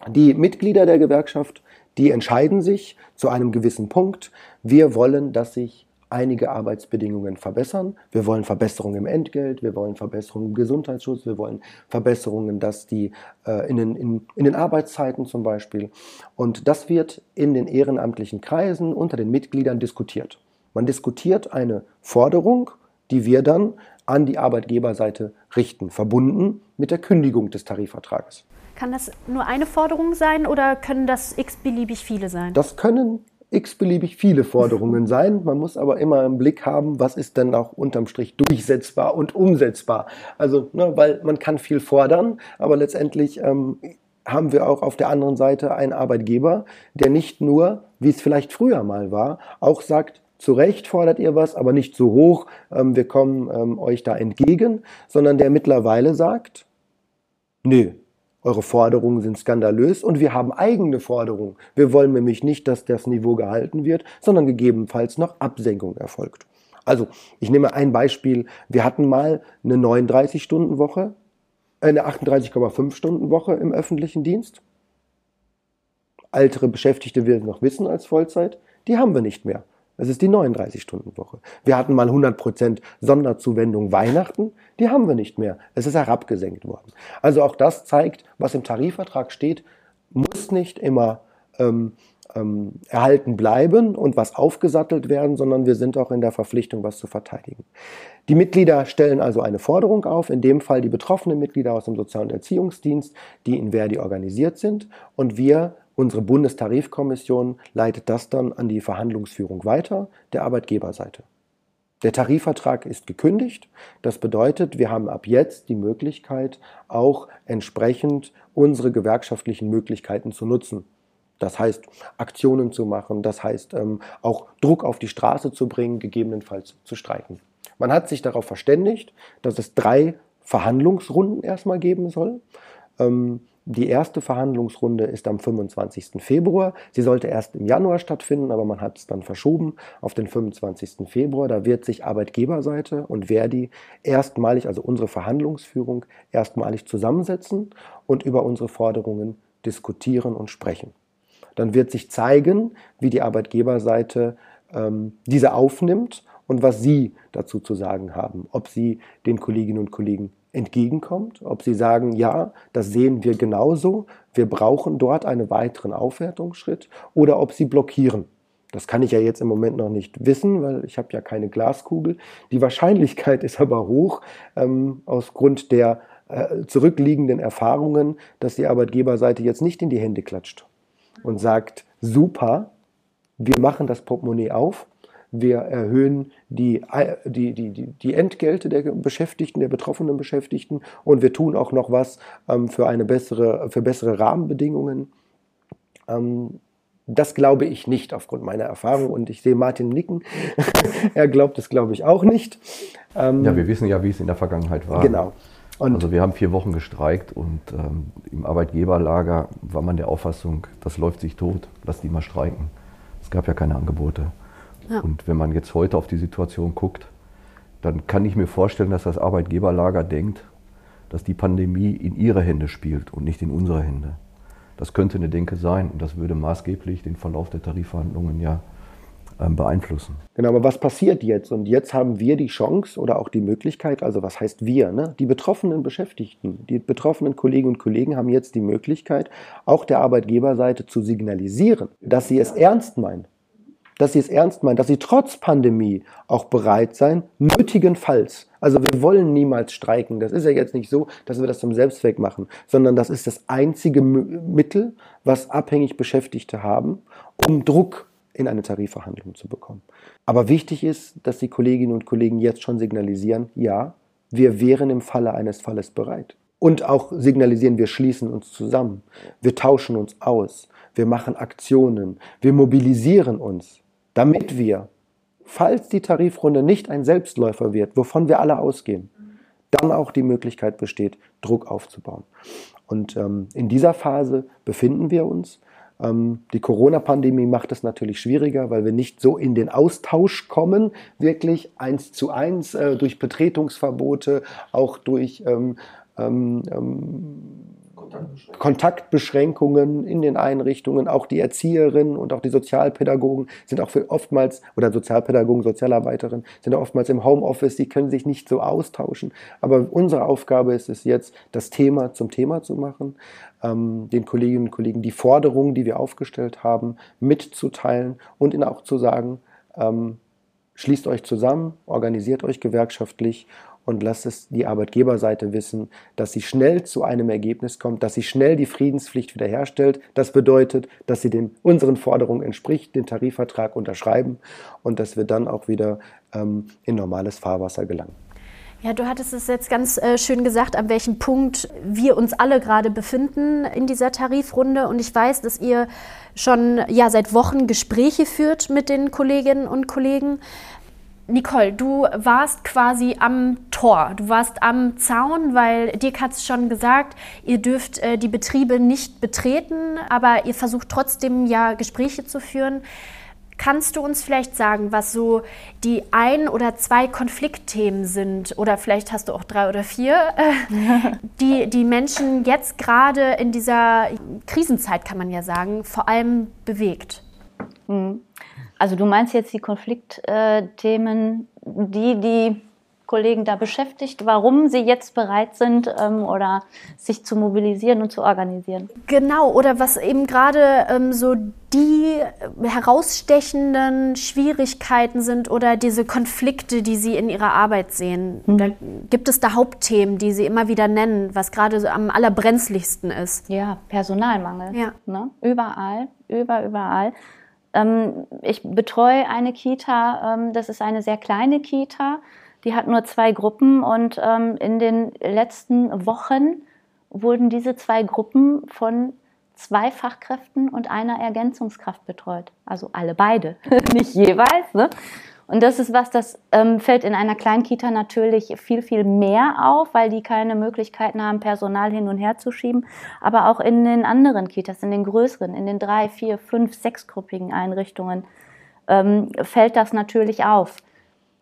Die Mitglieder der Gewerkschaft, die entscheiden sich zu einem gewissen Punkt, wir wollen, dass sich einige Arbeitsbedingungen verbessern. Wir wollen Verbesserungen im Entgelt, wir wollen Verbesserungen im Gesundheitsschutz, wir wollen Verbesserungen, dass die äh, in, den, in, in den Arbeitszeiten zum Beispiel. Und das wird in den ehrenamtlichen Kreisen unter den Mitgliedern diskutiert. Man diskutiert eine Forderung, die wir dann an die Arbeitgeberseite richten, verbunden mit der Kündigung des Tarifvertrages. Kann das nur eine Forderung sein oder können das x-beliebig viele sein? Das können x-beliebig viele Forderungen sein. Man muss aber immer im Blick haben, was ist denn auch unterm Strich durchsetzbar und umsetzbar. Also, ne, weil man kann viel fordern, aber letztendlich ähm, haben wir auch auf der anderen Seite einen Arbeitgeber, der nicht nur, wie es vielleicht früher mal war, auch sagt, zu Recht fordert ihr was, aber nicht so hoch, ähm, wir kommen ähm, euch da entgegen, sondern der mittlerweile sagt, nö, eure Forderungen sind skandalös und wir haben eigene Forderungen. Wir wollen nämlich nicht, dass das Niveau gehalten wird, sondern gegebenenfalls noch Absenkung erfolgt. Also, ich nehme ein Beispiel. Wir hatten mal eine 39-Stunden-Woche, eine 38,5-Stunden-Woche im öffentlichen Dienst. Ältere Beschäftigte werden noch wissen als Vollzeit. Die haben wir nicht mehr. Das ist die 39-Stunden-Woche. Wir hatten mal 100% Sonderzuwendung Weihnachten. Die haben wir nicht mehr. Es ist herabgesenkt worden. Also auch das zeigt, was im Tarifvertrag steht, muss nicht immer ähm, ähm, erhalten bleiben und was aufgesattelt werden, sondern wir sind auch in der Verpflichtung, was zu verteidigen. Die Mitglieder stellen also eine Forderung auf, in dem Fall die betroffenen Mitglieder aus dem Sozial- und Erziehungsdienst, die in Verdi organisiert sind. Und wir Unsere Bundestarifkommission leitet das dann an die Verhandlungsführung weiter, der Arbeitgeberseite. Der Tarifvertrag ist gekündigt. Das bedeutet, wir haben ab jetzt die Möglichkeit, auch entsprechend unsere gewerkschaftlichen Möglichkeiten zu nutzen. Das heißt, Aktionen zu machen, das heißt, ähm, auch Druck auf die Straße zu bringen, gegebenenfalls zu streiken. Man hat sich darauf verständigt, dass es drei Verhandlungsrunden erstmal geben soll. Ähm, die erste Verhandlungsrunde ist am 25. Februar. Sie sollte erst im Januar stattfinden, aber man hat es dann verschoben auf den 25. Februar. Da wird sich Arbeitgeberseite und Verdi erstmalig, also unsere Verhandlungsführung, erstmalig zusammensetzen und über unsere Forderungen diskutieren und sprechen. Dann wird sich zeigen, wie die Arbeitgeberseite ähm, diese aufnimmt und was sie dazu zu sagen haben, ob sie den Kolleginnen und Kollegen entgegenkommt, ob sie sagen, ja, das sehen wir genauso, wir brauchen dort einen weiteren Aufwertungsschritt oder ob sie blockieren. Das kann ich ja jetzt im Moment noch nicht wissen, weil ich habe ja keine Glaskugel. Die Wahrscheinlichkeit ist aber hoch ähm, aus der äh, zurückliegenden Erfahrungen, dass die Arbeitgeberseite jetzt nicht in die Hände klatscht und sagt, super, wir machen das Portemonnaie auf wir erhöhen die, die, die, die Entgelte der Beschäftigten, der betroffenen Beschäftigten und wir tun auch noch was ähm, für, eine bessere, für bessere Rahmenbedingungen. Ähm, das glaube ich nicht aufgrund meiner Erfahrung und ich sehe Martin nicken. er glaubt es, glaube ich, auch nicht. Ähm, ja, wir wissen ja, wie es in der Vergangenheit war. Genau. Und also wir haben vier Wochen gestreikt und ähm, im Arbeitgeberlager war man der Auffassung, das läuft sich tot, lass die mal streiken. Es gab ja keine Angebote. Ja. Und wenn man jetzt heute auf die Situation guckt, dann kann ich mir vorstellen, dass das Arbeitgeberlager denkt, dass die Pandemie in ihre Hände spielt und nicht in unsere Hände. Das könnte eine Denke sein und das würde maßgeblich den Verlauf der Tarifverhandlungen ja ähm, beeinflussen. Genau, aber was passiert jetzt? Und jetzt haben wir die Chance oder auch die Möglichkeit, also was heißt wir? Ne? Die betroffenen Beschäftigten, die betroffenen Kolleginnen und Kollegen haben jetzt die Möglichkeit, auch der Arbeitgeberseite zu signalisieren, dass sie es ernst meinen dass sie es ernst meinen, dass sie trotz Pandemie auch bereit sein, nötigenfalls. Also wir wollen niemals streiken. Das ist ja jetzt nicht so, dass wir das zum Selbstzweck machen, sondern das ist das einzige Mittel, was abhängig Beschäftigte haben, um Druck in eine Tarifverhandlung zu bekommen. Aber wichtig ist, dass die Kolleginnen und Kollegen jetzt schon signalisieren, ja, wir wären im Falle eines Falles bereit. Und auch signalisieren, wir schließen uns zusammen, wir tauschen uns aus, wir machen Aktionen, wir mobilisieren uns damit wir, falls die Tarifrunde nicht ein Selbstläufer wird, wovon wir alle ausgehen, dann auch die Möglichkeit besteht, Druck aufzubauen. Und ähm, in dieser Phase befinden wir uns. Ähm, die Corona-Pandemie macht es natürlich schwieriger, weil wir nicht so in den Austausch kommen, wirklich eins zu eins, äh, durch Betretungsverbote, auch durch ähm, ähm, ähm Kontaktbeschränkungen. In den Einrichtungen. Auch die Erzieherinnen und auch die Sozialpädagogen sind auch oftmals, oder Sozialpädagogen, Sozialarbeiterinnen, sind oftmals im Homeoffice, die können sich nicht so austauschen. Aber unsere Aufgabe ist es jetzt, das Thema zum Thema zu machen, ähm, den Kolleginnen und Kollegen die Forderungen, die wir aufgestellt haben, mitzuteilen und ihnen auch zu sagen, ähm, schließt euch zusammen, organisiert euch gewerkschaftlich und lasst es die Arbeitgeberseite wissen, dass sie schnell zu einem Ergebnis kommt, dass sie schnell die Friedenspflicht wiederherstellt. Das bedeutet, dass sie den, unseren Forderungen entspricht, den Tarifvertrag unterschreiben und dass wir dann auch wieder ähm, in normales Fahrwasser gelangen. Ja, du hattest es jetzt ganz äh, schön gesagt, an welchem Punkt wir uns alle gerade befinden in dieser Tarifrunde. Und ich weiß, dass ihr schon ja, seit Wochen Gespräche führt mit den Kolleginnen und Kollegen. Nicole, du warst quasi am Tor, du warst am Zaun, weil Dirk hat es schon gesagt, ihr dürft äh, die Betriebe nicht betreten, aber ihr versucht trotzdem ja Gespräche zu führen. Kannst du uns vielleicht sagen, was so die ein oder zwei Konfliktthemen sind, oder vielleicht hast du auch drei oder vier, äh, die die Menschen jetzt gerade in dieser Krisenzeit, kann man ja sagen, vor allem bewegt? Mhm. Also du meinst jetzt die Konfliktthemen, die die Kollegen da beschäftigt, warum sie jetzt bereit sind ähm, oder sich zu mobilisieren und zu organisieren. Genau, oder was eben gerade ähm, so die herausstechenden Schwierigkeiten sind oder diese Konflikte, die Sie in Ihrer Arbeit sehen. Mhm. Da gibt es da Hauptthemen, die Sie immer wieder nennen, was gerade so am allerbrenzligsten ist. Ja, Personalmangel. Ja. Ne? Überall, über, überall. Ähm, ich betreue eine Kita, ähm, das ist eine sehr kleine Kita, die hat nur zwei Gruppen und ähm, in den letzten Wochen wurden diese zwei Gruppen von zwei Fachkräften und einer Ergänzungskraft betreut. Also alle beide, nicht jeweils. Ne? Und das ist was, das ähm, fällt in einer Kleinkita natürlich viel, viel mehr auf, weil die keine Möglichkeiten haben, Personal hin und her zu schieben. Aber auch in den anderen Kitas, in den größeren, in den drei, vier, fünf, sechsgruppigen Einrichtungen ähm, fällt das natürlich auf.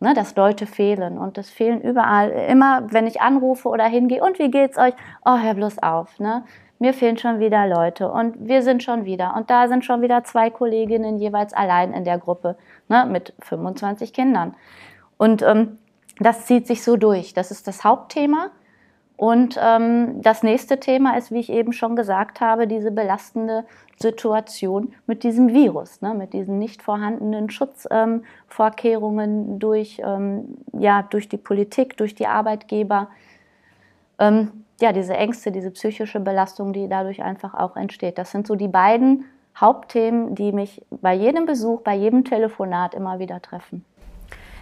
Ne, dass Leute fehlen und es fehlen überall. Immer, wenn ich anrufe oder hingehe, und wie geht's euch? Oh, hör bloß auf. Ne? mir fehlen schon wieder Leute und wir sind schon wieder. Und da sind schon wieder zwei Kolleginnen jeweils allein in der Gruppe ne, mit 25 Kindern. Und ähm, das zieht sich so durch. Das ist das Hauptthema. Und ähm, das nächste Thema ist, wie ich eben schon gesagt habe, diese belastende Situation mit diesem Virus, ne, mit diesen nicht vorhandenen Schutzvorkehrungen ähm, durch, ähm, ja, durch die Politik, durch die Arbeitgeber. Ähm, ja, diese Ängste, diese psychische Belastung, die dadurch einfach auch entsteht. Das sind so die beiden Hauptthemen, die mich bei jedem Besuch, bei jedem Telefonat immer wieder treffen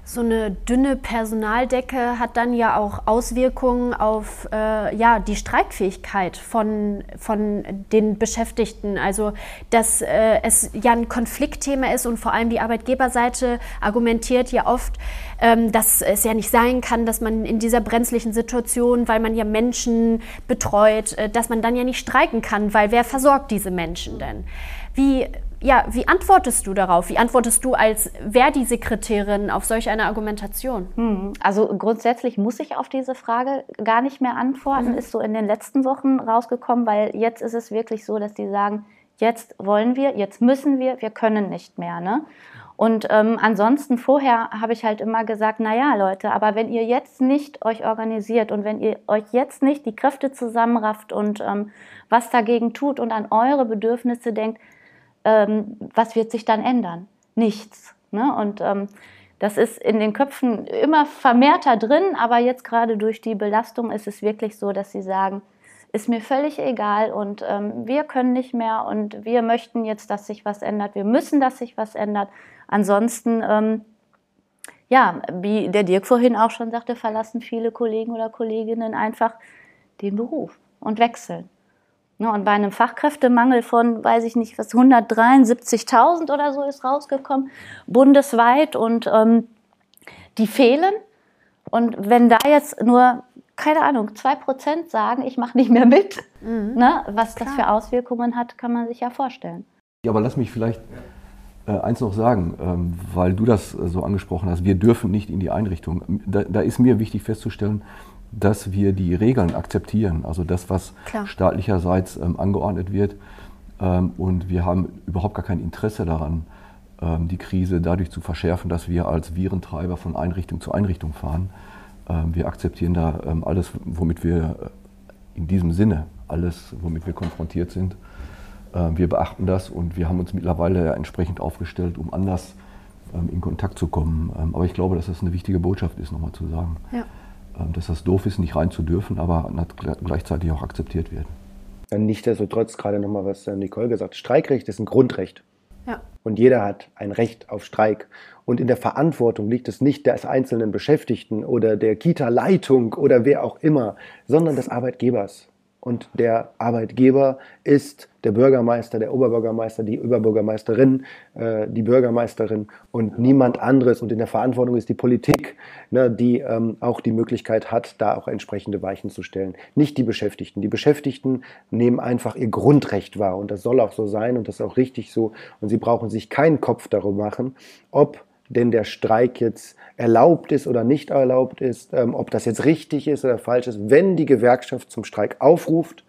so eine dünne Personaldecke hat dann ja auch Auswirkungen auf äh, ja, die Streikfähigkeit von, von den Beschäftigten. Also, dass äh, es ja ein Konfliktthema ist und vor allem die Arbeitgeberseite argumentiert ja oft, ähm, dass es ja nicht sein kann, dass man in dieser brenzlichen Situation, weil man ja Menschen betreut, äh, dass man dann ja nicht streiken kann, weil wer versorgt diese Menschen denn? Wie, ja, wie antwortest du darauf? Wie antwortest du als Verdi-Sekretärin auf solch eine Argumentation? Hm, also grundsätzlich muss ich auf diese Frage gar nicht mehr antworten. Mhm. Ist so in den letzten Wochen rausgekommen, weil jetzt ist es wirklich so, dass die sagen, jetzt wollen wir, jetzt müssen wir, wir können nicht mehr. Ne? Und ähm, ansonsten vorher habe ich halt immer gesagt, na ja, Leute, aber wenn ihr jetzt nicht euch organisiert und wenn ihr euch jetzt nicht die Kräfte zusammenrafft und ähm, was dagegen tut und an eure Bedürfnisse denkt, ähm, was wird sich dann ändern? Nichts. Ne? Und ähm, das ist in den Köpfen immer vermehrter drin, aber jetzt gerade durch die Belastung ist es wirklich so, dass sie sagen, ist mir völlig egal und ähm, wir können nicht mehr und wir möchten jetzt, dass sich was ändert. Wir müssen, dass sich was ändert. Ansonsten, ähm, ja, wie der Dirk vorhin auch schon sagte, verlassen viele Kollegen oder Kolleginnen einfach den Beruf und wechseln. Ne, und bei einem Fachkräftemangel von, weiß ich nicht, was 173.000 oder so ist rausgekommen, bundesweit und ähm, die fehlen. Und wenn da jetzt nur keine Ahnung, 2% sagen, ich mache nicht mehr mit. Mhm. Ne? Was Klar. das für Auswirkungen hat, kann man sich ja vorstellen. Ja, aber lass mich vielleicht äh, eins noch sagen, ähm, weil du das äh, so angesprochen hast. Wir dürfen nicht in die Einrichtung. Da, da, ist mir wichtig festzustellen, dass wir die Regeln akzeptieren. Also das, was Klar. staatlicherseits ähm, angeordnet wird. Ähm, und wir haben überhaupt gar kein Interesse daran, ähm, die Krise dadurch zu verschärfen, dass wir als Virentreiber von Einrichtung zu Einrichtung fahren. Ähm, wir akzeptieren da ähm, alles, womit wir äh, in diesem Sinne, alles, womit wir konfrontiert sind. Ähm, wir beachten das und wir haben uns mittlerweile entsprechend aufgestellt, um anders in Kontakt zu kommen. Aber ich glaube, dass das eine wichtige Botschaft ist, nochmal zu sagen. Ja. Dass das doof ist, nicht rein zu dürfen, aber gleichzeitig auch akzeptiert wird. Nichtsdestotrotz, gerade nochmal, was Nicole gesagt hat, Streikrecht ist ein Grundrecht. Ja. Und jeder hat ein Recht auf Streik. Und in der Verantwortung liegt es nicht des einzelnen Beschäftigten oder der Kita-Leitung oder wer auch immer, sondern des Arbeitgebers. Und der Arbeitgeber ist der Bürgermeister, der Oberbürgermeister, die Überbürgermeisterin, äh, die Bürgermeisterin und niemand anderes. Und in der Verantwortung ist die Politik, ne, die ähm, auch die Möglichkeit hat, da auch entsprechende Weichen zu stellen. Nicht die Beschäftigten. Die Beschäftigten nehmen einfach ihr Grundrecht wahr. Und das soll auch so sein und das ist auch richtig so. Und sie brauchen sich keinen Kopf darüber machen, ob denn der Streik jetzt erlaubt ist oder nicht erlaubt ist, ähm, ob das jetzt richtig ist oder falsch ist. Wenn die Gewerkschaft zum Streik aufruft,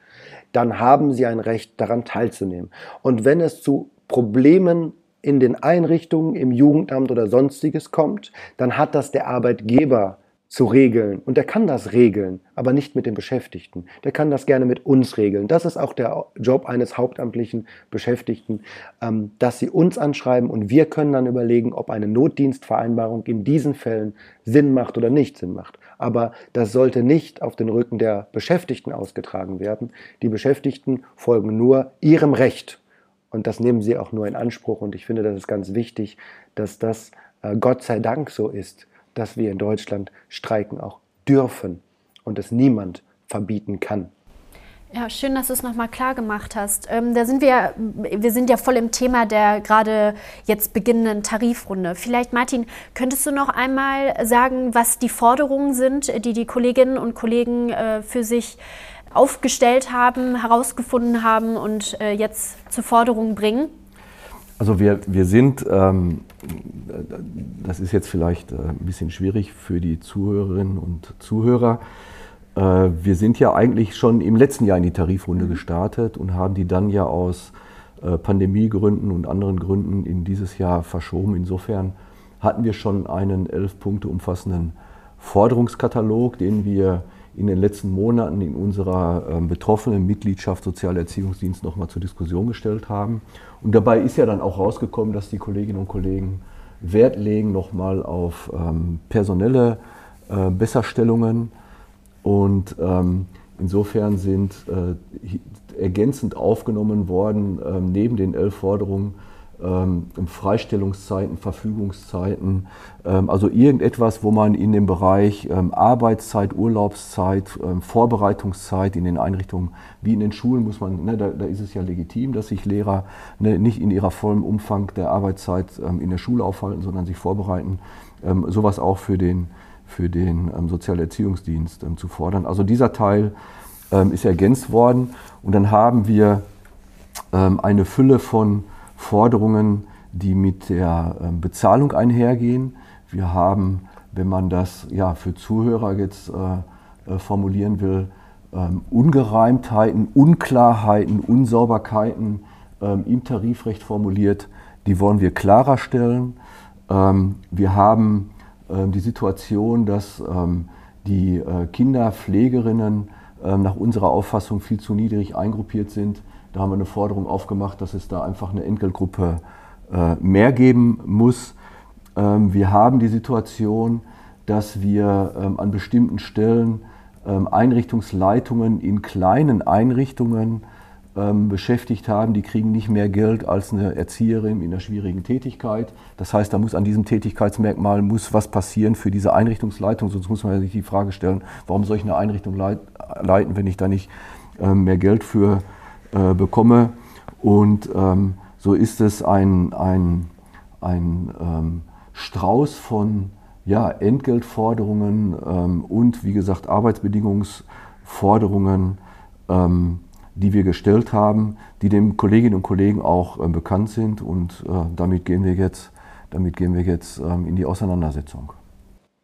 dann haben sie ein Recht daran teilzunehmen. Und wenn es zu Problemen in den Einrichtungen, im Jugendamt oder sonstiges kommt, dann hat das der Arbeitgeber zu regeln. Und der kann das regeln, aber nicht mit den Beschäftigten. Der kann das gerne mit uns regeln. Das ist auch der Job eines hauptamtlichen Beschäftigten, ähm, dass sie uns anschreiben und wir können dann überlegen, ob eine Notdienstvereinbarung in diesen Fällen Sinn macht oder nicht Sinn macht. Aber das sollte nicht auf den Rücken der Beschäftigten ausgetragen werden. Die Beschäftigten folgen nur ihrem Recht. Und das nehmen sie auch nur in Anspruch. Und ich finde, das ist ganz wichtig, dass das äh, Gott sei Dank so ist dass wir in Deutschland streiken auch dürfen und es niemand verbieten kann. Ja, schön, dass du es nochmal klar gemacht hast. Ähm, da sind wir, wir sind ja voll im Thema der gerade jetzt beginnenden Tarifrunde. Vielleicht, Martin, könntest du noch einmal sagen, was die Forderungen sind, die die Kolleginnen und Kollegen äh, für sich aufgestellt haben, herausgefunden haben und äh, jetzt zur Forderung bringen? Also wir, wir sind, ähm, das ist jetzt vielleicht äh, ein bisschen schwierig für die Zuhörerinnen und Zuhörer, äh, wir sind ja eigentlich schon im letzten Jahr in die Tarifrunde mhm. gestartet und haben die dann ja aus äh, Pandemiegründen und anderen Gründen in dieses Jahr verschoben. Insofern hatten wir schon einen elf Punkte umfassenden Forderungskatalog, den wir in den letzten Monaten in unserer ähm, betroffenen Mitgliedschaft Sozialerziehungsdienst nochmal zur Diskussion gestellt haben. Und dabei ist ja dann auch rausgekommen, dass die Kolleginnen und Kollegen Wert legen nochmal auf ähm, personelle äh, Besserstellungen. Und ähm, insofern sind äh, ergänzend aufgenommen worden, äh, neben den elf Forderungen, ähm, Freistellungszeiten, Verfügungszeiten, ähm, also irgendetwas, wo man in dem Bereich ähm, Arbeitszeit, Urlaubszeit, ähm, Vorbereitungszeit in den Einrichtungen, wie in den Schulen muss man, ne, da, da, ist es ja legitim, dass sich Lehrer ne, nicht in ihrer vollen Umfang der Arbeitszeit ähm, in der Schule aufhalten, sondern sich vorbereiten, ähm, sowas auch für den, für den Sozialerziehungsdienst zu fordern. Also dieser Teil ist ergänzt worden und dann haben wir eine Fülle von Forderungen, die mit der ähm, Bezahlung einhergehen. Wir haben, wenn man das ja, für Zuhörer jetzt äh, äh, formulieren will, ähm, Ungereimtheiten, Unklarheiten, Unsauberkeiten ähm, im Tarifrecht formuliert. Die wollen wir klarer stellen. Ähm, wir haben ähm, die Situation, dass ähm, die äh, Kinderpflegerinnen nach unserer Auffassung viel zu niedrig eingruppiert sind. Da haben wir eine Forderung aufgemacht, dass es da einfach eine Entgeltgruppe äh, mehr geben muss. Ähm, wir haben die Situation, dass wir ähm, an bestimmten Stellen ähm, Einrichtungsleitungen in kleinen Einrichtungen beschäftigt haben, die kriegen nicht mehr Geld als eine Erzieherin in einer schwierigen Tätigkeit. Das heißt, da muss an diesem Tätigkeitsmerkmal muss was passieren für diese Einrichtungsleitung, sonst muss man sich die Frage stellen, warum soll ich eine Einrichtung leiten, wenn ich da nicht mehr Geld für äh, bekomme. Und ähm, so ist es ein, ein, ein ähm, Strauß von ja, Entgeltforderungen ähm, und wie gesagt Arbeitsbedingungsforderungen, ähm, die wir gestellt haben, die den Kolleginnen und Kollegen auch äh, bekannt sind und äh, damit gehen wir jetzt, damit gehen wir jetzt ähm, in die Auseinandersetzung.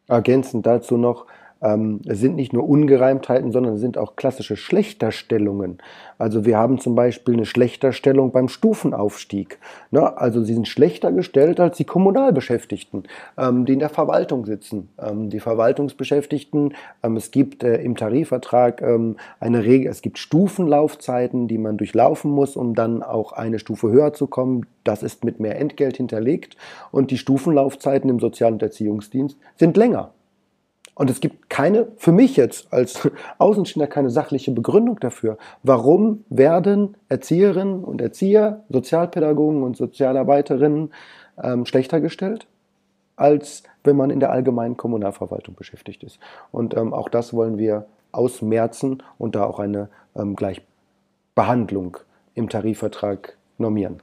Ergänzend dazu noch, ähm, es sind nicht nur Ungereimtheiten, sondern es sind auch klassische Schlechterstellungen. Also wir haben zum Beispiel eine Schlechterstellung beim Stufenaufstieg. Ne? Also sie sind schlechter gestellt als die Kommunalbeschäftigten, ähm, die in der Verwaltung sitzen. Ähm, die Verwaltungsbeschäftigten, ähm, es gibt äh, im Tarifvertrag ähm, eine Regel, es gibt Stufenlaufzeiten, die man durchlaufen muss, um dann auch eine Stufe höher zu kommen. Das ist mit mehr Entgelt hinterlegt. Und die Stufenlaufzeiten im Sozial- und Erziehungsdienst sind länger. Und es gibt keine, für mich jetzt als Außenstehender, keine sachliche Begründung dafür. Warum werden Erzieherinnen und Erzieher, Sozialpädagogen und Sozialarbeiterinnen ähm, schlechter gestellt, als wenn man in der allgemeinen Kommunalverwaltung beschäftigt ist? Und ähm, auch das wollen wir ausmerzen und da auch eine ähm, Gleichbehandlung im Tarifvertrag normieren.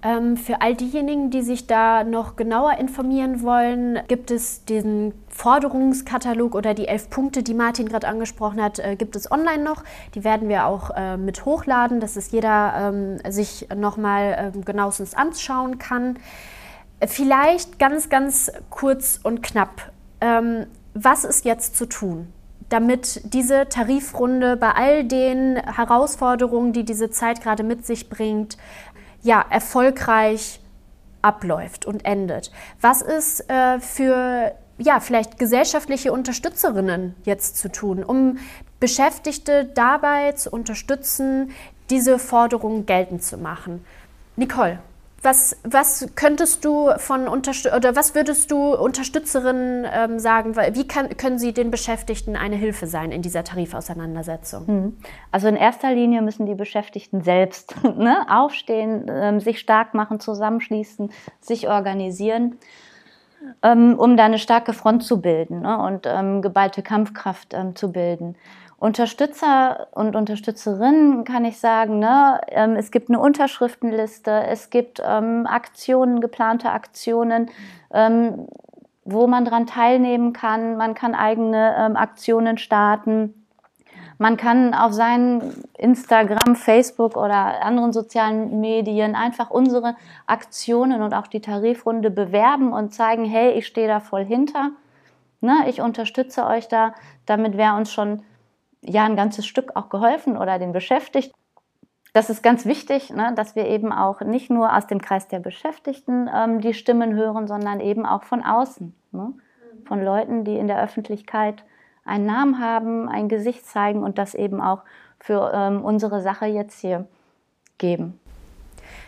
Ähm, für all diejenigen, die sich da noch genauer informieren wollen, gibt es den Forderungskatalog oder die elf Punkte, die Martin gerade angesprochen hat, äh, gibt es online noch. Die werden wir auch äh, mit hochladen, dass es jeder ähm, sich nochmal äh, genauestens anschauen kann. Vielleicht ganz, ganz kurz und knapp. Ähm, was ist jetzt zu tun? damit diese Tarifrunde bei all den Herausforderungen, die diese Zeit gerade mit sich bringt, ja, erfolgreich abläuft und endet. Was ist äh, für ja, vielleicht gesellschaftliche Unterstützerinnen jetzt zu tun, um Beschäftigte dabei zu unterstützen, diese Forderungen geltend zu machen? Nicole. Was, was könntest du von Unterstützung oder was würdest du Unterstützerinnen ähm, sagen? Wie kann, können sie den Beschäftigten eine Hilfe sein in dieser Tarifauseinandersetzung? Hm. Also in erster Linie müssen die Beschäftigten selbst ne, aufstehen, ähm, sich stark machen, zusammenschließen, sich organisieren, ähm, um da eine starke Front zu bilden ne, und ähm, geballte Kampfkraft ähm, zu bilden. Unterstützer und Unterstützerinnen kann ich sagen, ne, ähm, es gibt eine Unterschriftenliste, es gibt ähm, Aktionen, geplante Aktionen, ähm, wo man daran teilnehmen kann. Man kann eigene ähm, Aktionen starten. Man kann auf seinen Instagram, Facebook oder anderen sozialen Medien einfach unsere Aktionen und auch die Tarifrunde bewerben und zeigen, hey, ich stehe da voll hinter. Ne, ich unterstütze euch da. Damit wäre uns schon ja ein ganzes Stück auch geholfen oder den Beschäftigten. Das ist ganz wichtig, ne, dass wir eben auch nicht nur aus dem Kreis der Beschäftigten ähm, die Stimmen hören, sondern eben auch von außen, ne, von Leuten, die in der Öffentlichkeit einen Namen haben, ein Gesicht zeigen und das eben auch für ähm, unsere Sache jetzt hier geben.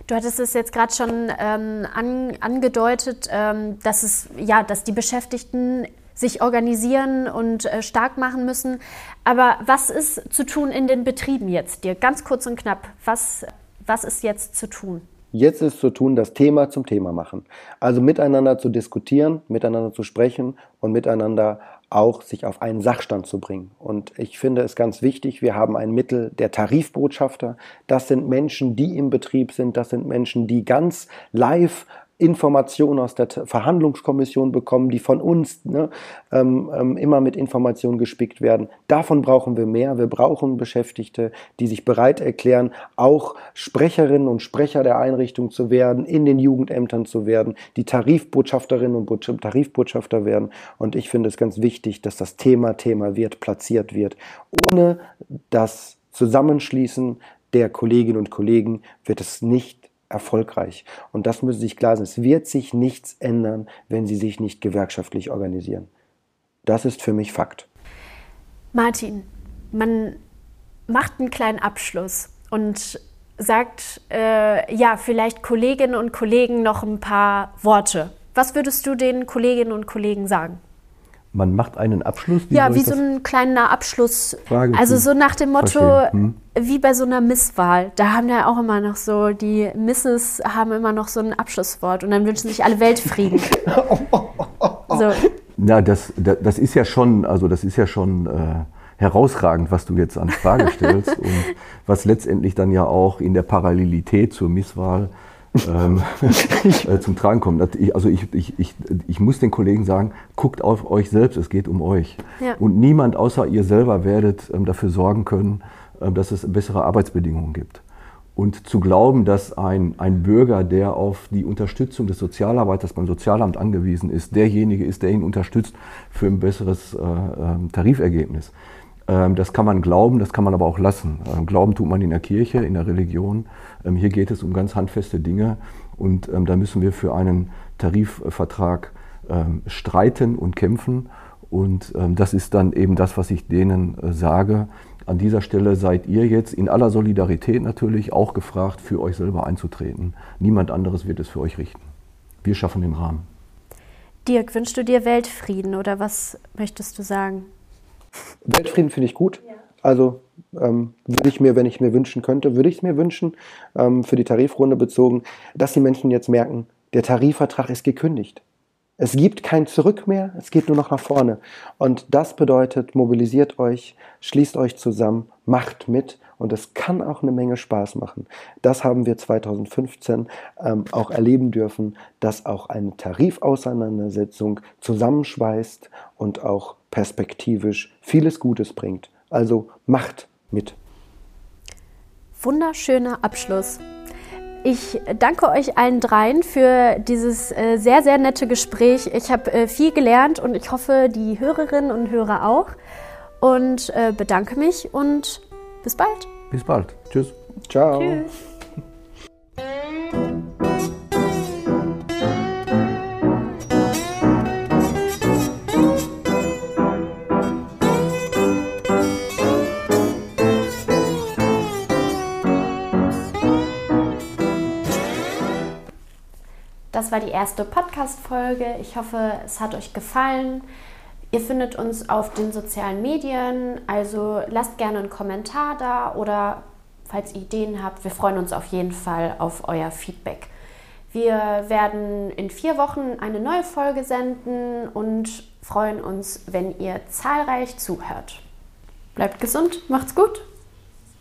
Du hattest es jetzt gerade schon ähm, an, angedeutet, ähm, dass es ja, dass die Beschäftigten sich organisieren und äh, stark machen müssen. Aber was ist zu tun in den Betrieben jetzt? Dir ganz kurz und knapp, was, was ist jetzt zu tun? Jetzt ist zu tun, das Thema zum Thema machen. Also miteinander zu diskutieren, miteinander zu sprechen und miteinander auch sich auf einen Sachstand zu bringen. Und ich finde es ganz wichtig, wir haben ein Mittel der Tarifbotschafter. Das sind Menschen, die im Betrieb sind. Das sind Menschen, die ganz live Informationen aus der Verhandlungskommission bekommen, die von uns ne, ähm, ähm, immer mit Informationen gespickt werden. Davon brauchen wir mehr. Wir brauchen Beschäftigte, die sich bereit erklären, auch Sprecherinnen und Sprecher der Einrichtung zu werden, in den Jugendämtern zu werden, die Tarifbotschafterinnen und Tarifbotschafter werden. Und ich finde es ganz wichtig, dass das Thema Thema wird, platziert wird. Ohne das Zusammenschließen der Kolleginnen und Kollegen wird es nicht erfolgreich. Und das müssen Sie sich klar sein. Es wird sich nichts ändern, wenn Sie sich nicht gewerkschaftlich organisieren. Das ist für mich Fakt. Martin, man macht einen kleinen Abschluss und sagt, äh, ja, vielleicht Kolleginnen und Kollegen noch ein paar Worte. Was würdest du den Kolleginnen und Kollegen sagen? Man macht einen Abschluss? Wie ja, wie so ein kleiner Abschluss. Frage also so nach dem Motto, hm. wie bei so einer Misswahl. Da haben ja auch immer noch so, die Misses haben immer noch so ein Abschlusswort und dann wünschen sich alle Weltfrieden. so. Na, das, das, das, ist ja schon, also das ist ja schon äh, herausragend, was du jetzt an Frage stellst und was letztendlich dann ja auch in der Parallelität zur Misswahl ähm, äh, zum Tragen kommen. Also ich, ich, ich, ich muss den Kollegen sagen, guckt auf euch selbst, es geht um euch. Ja. Und niemand außer ihr selber werdet ähm, dafür sorgen können, ähm, dass es bessere Arbeitsbedingungen gibt. Und zu glauben, dass ein, ein Bürger, der auf die Unterstützung des Sozialarbeiters beim Sozialamt angewiesen ist, derjenige ist, der ihn unterstützt für ein besseres äh, ähm, Tarifergebnis. Ähm, das kann man glauben, das kann man aber auch lassen. Ähm, glauben tut man in der Kirche, in der Religion. Ähm, hier geht es um ganz handfeste Dinge und da müssen wir für einen Tarifvertrag streiten und kämpfen. Und das ist dann eben das, was ich denen äh, sage an dieser Stelle seid ihr jetzt in aller Solidarität natürlich auch gefragt, für euch selber einzutreten. Niemand anderes wird es für euch richten. Wir schaffen den Rahmen. Dirk, wünschst du dir Weltfrieden oder was möchtest du sagen? Weltfrieden finde ich gut. Ja. Also ähm, würde ich mir, wenn ich mir wünschen könnte, würde ich es mir wünschen, ähm, für die Tarifrunde bezogen, dass die Menschen jetzt merken, der Tarifvertrag ist gekündigt. Es gibt kein Zurück mehr, es geht nur noch nach vorne. Und das bedeutet, mobilisiert euch, schließt euch zusammen, macht mit und es kann auch eine Menge Spaß machen. Das haben wir 2015 ähm, auch erleben dürfen, dass auch eine Tarifauseinandersetzung zusammenschweißt und auch perspektivisch vieles Gutes bringt. Also macht mit. Wunderschöner Abschluss. Ich danke euch allen dreien für dieses äh, sehr, sehr nette Gespräch. Ich habe äh, viel gelernt und ich hoffe, die Hörerinnen und Hörer auch. Und äh, bedanke mich und bis bald. Bis bald. Tschüss. Ciao. Tschüss. Das war die erste Podcast-Folge. Ich hoffe, es hat euch gefallen. Ihr findet uns auf den sozialen Medien, also lasst gerne einen Kommentar da oder falls ihr Ideen habt, wir freuen uns auf jeden Fall auf euer Feedback. Wir werden in vier Wochen eine neue Folge senden und freuen uns, wenn ihr zahlreich zuhört. Bleibt gesund, macht's gut!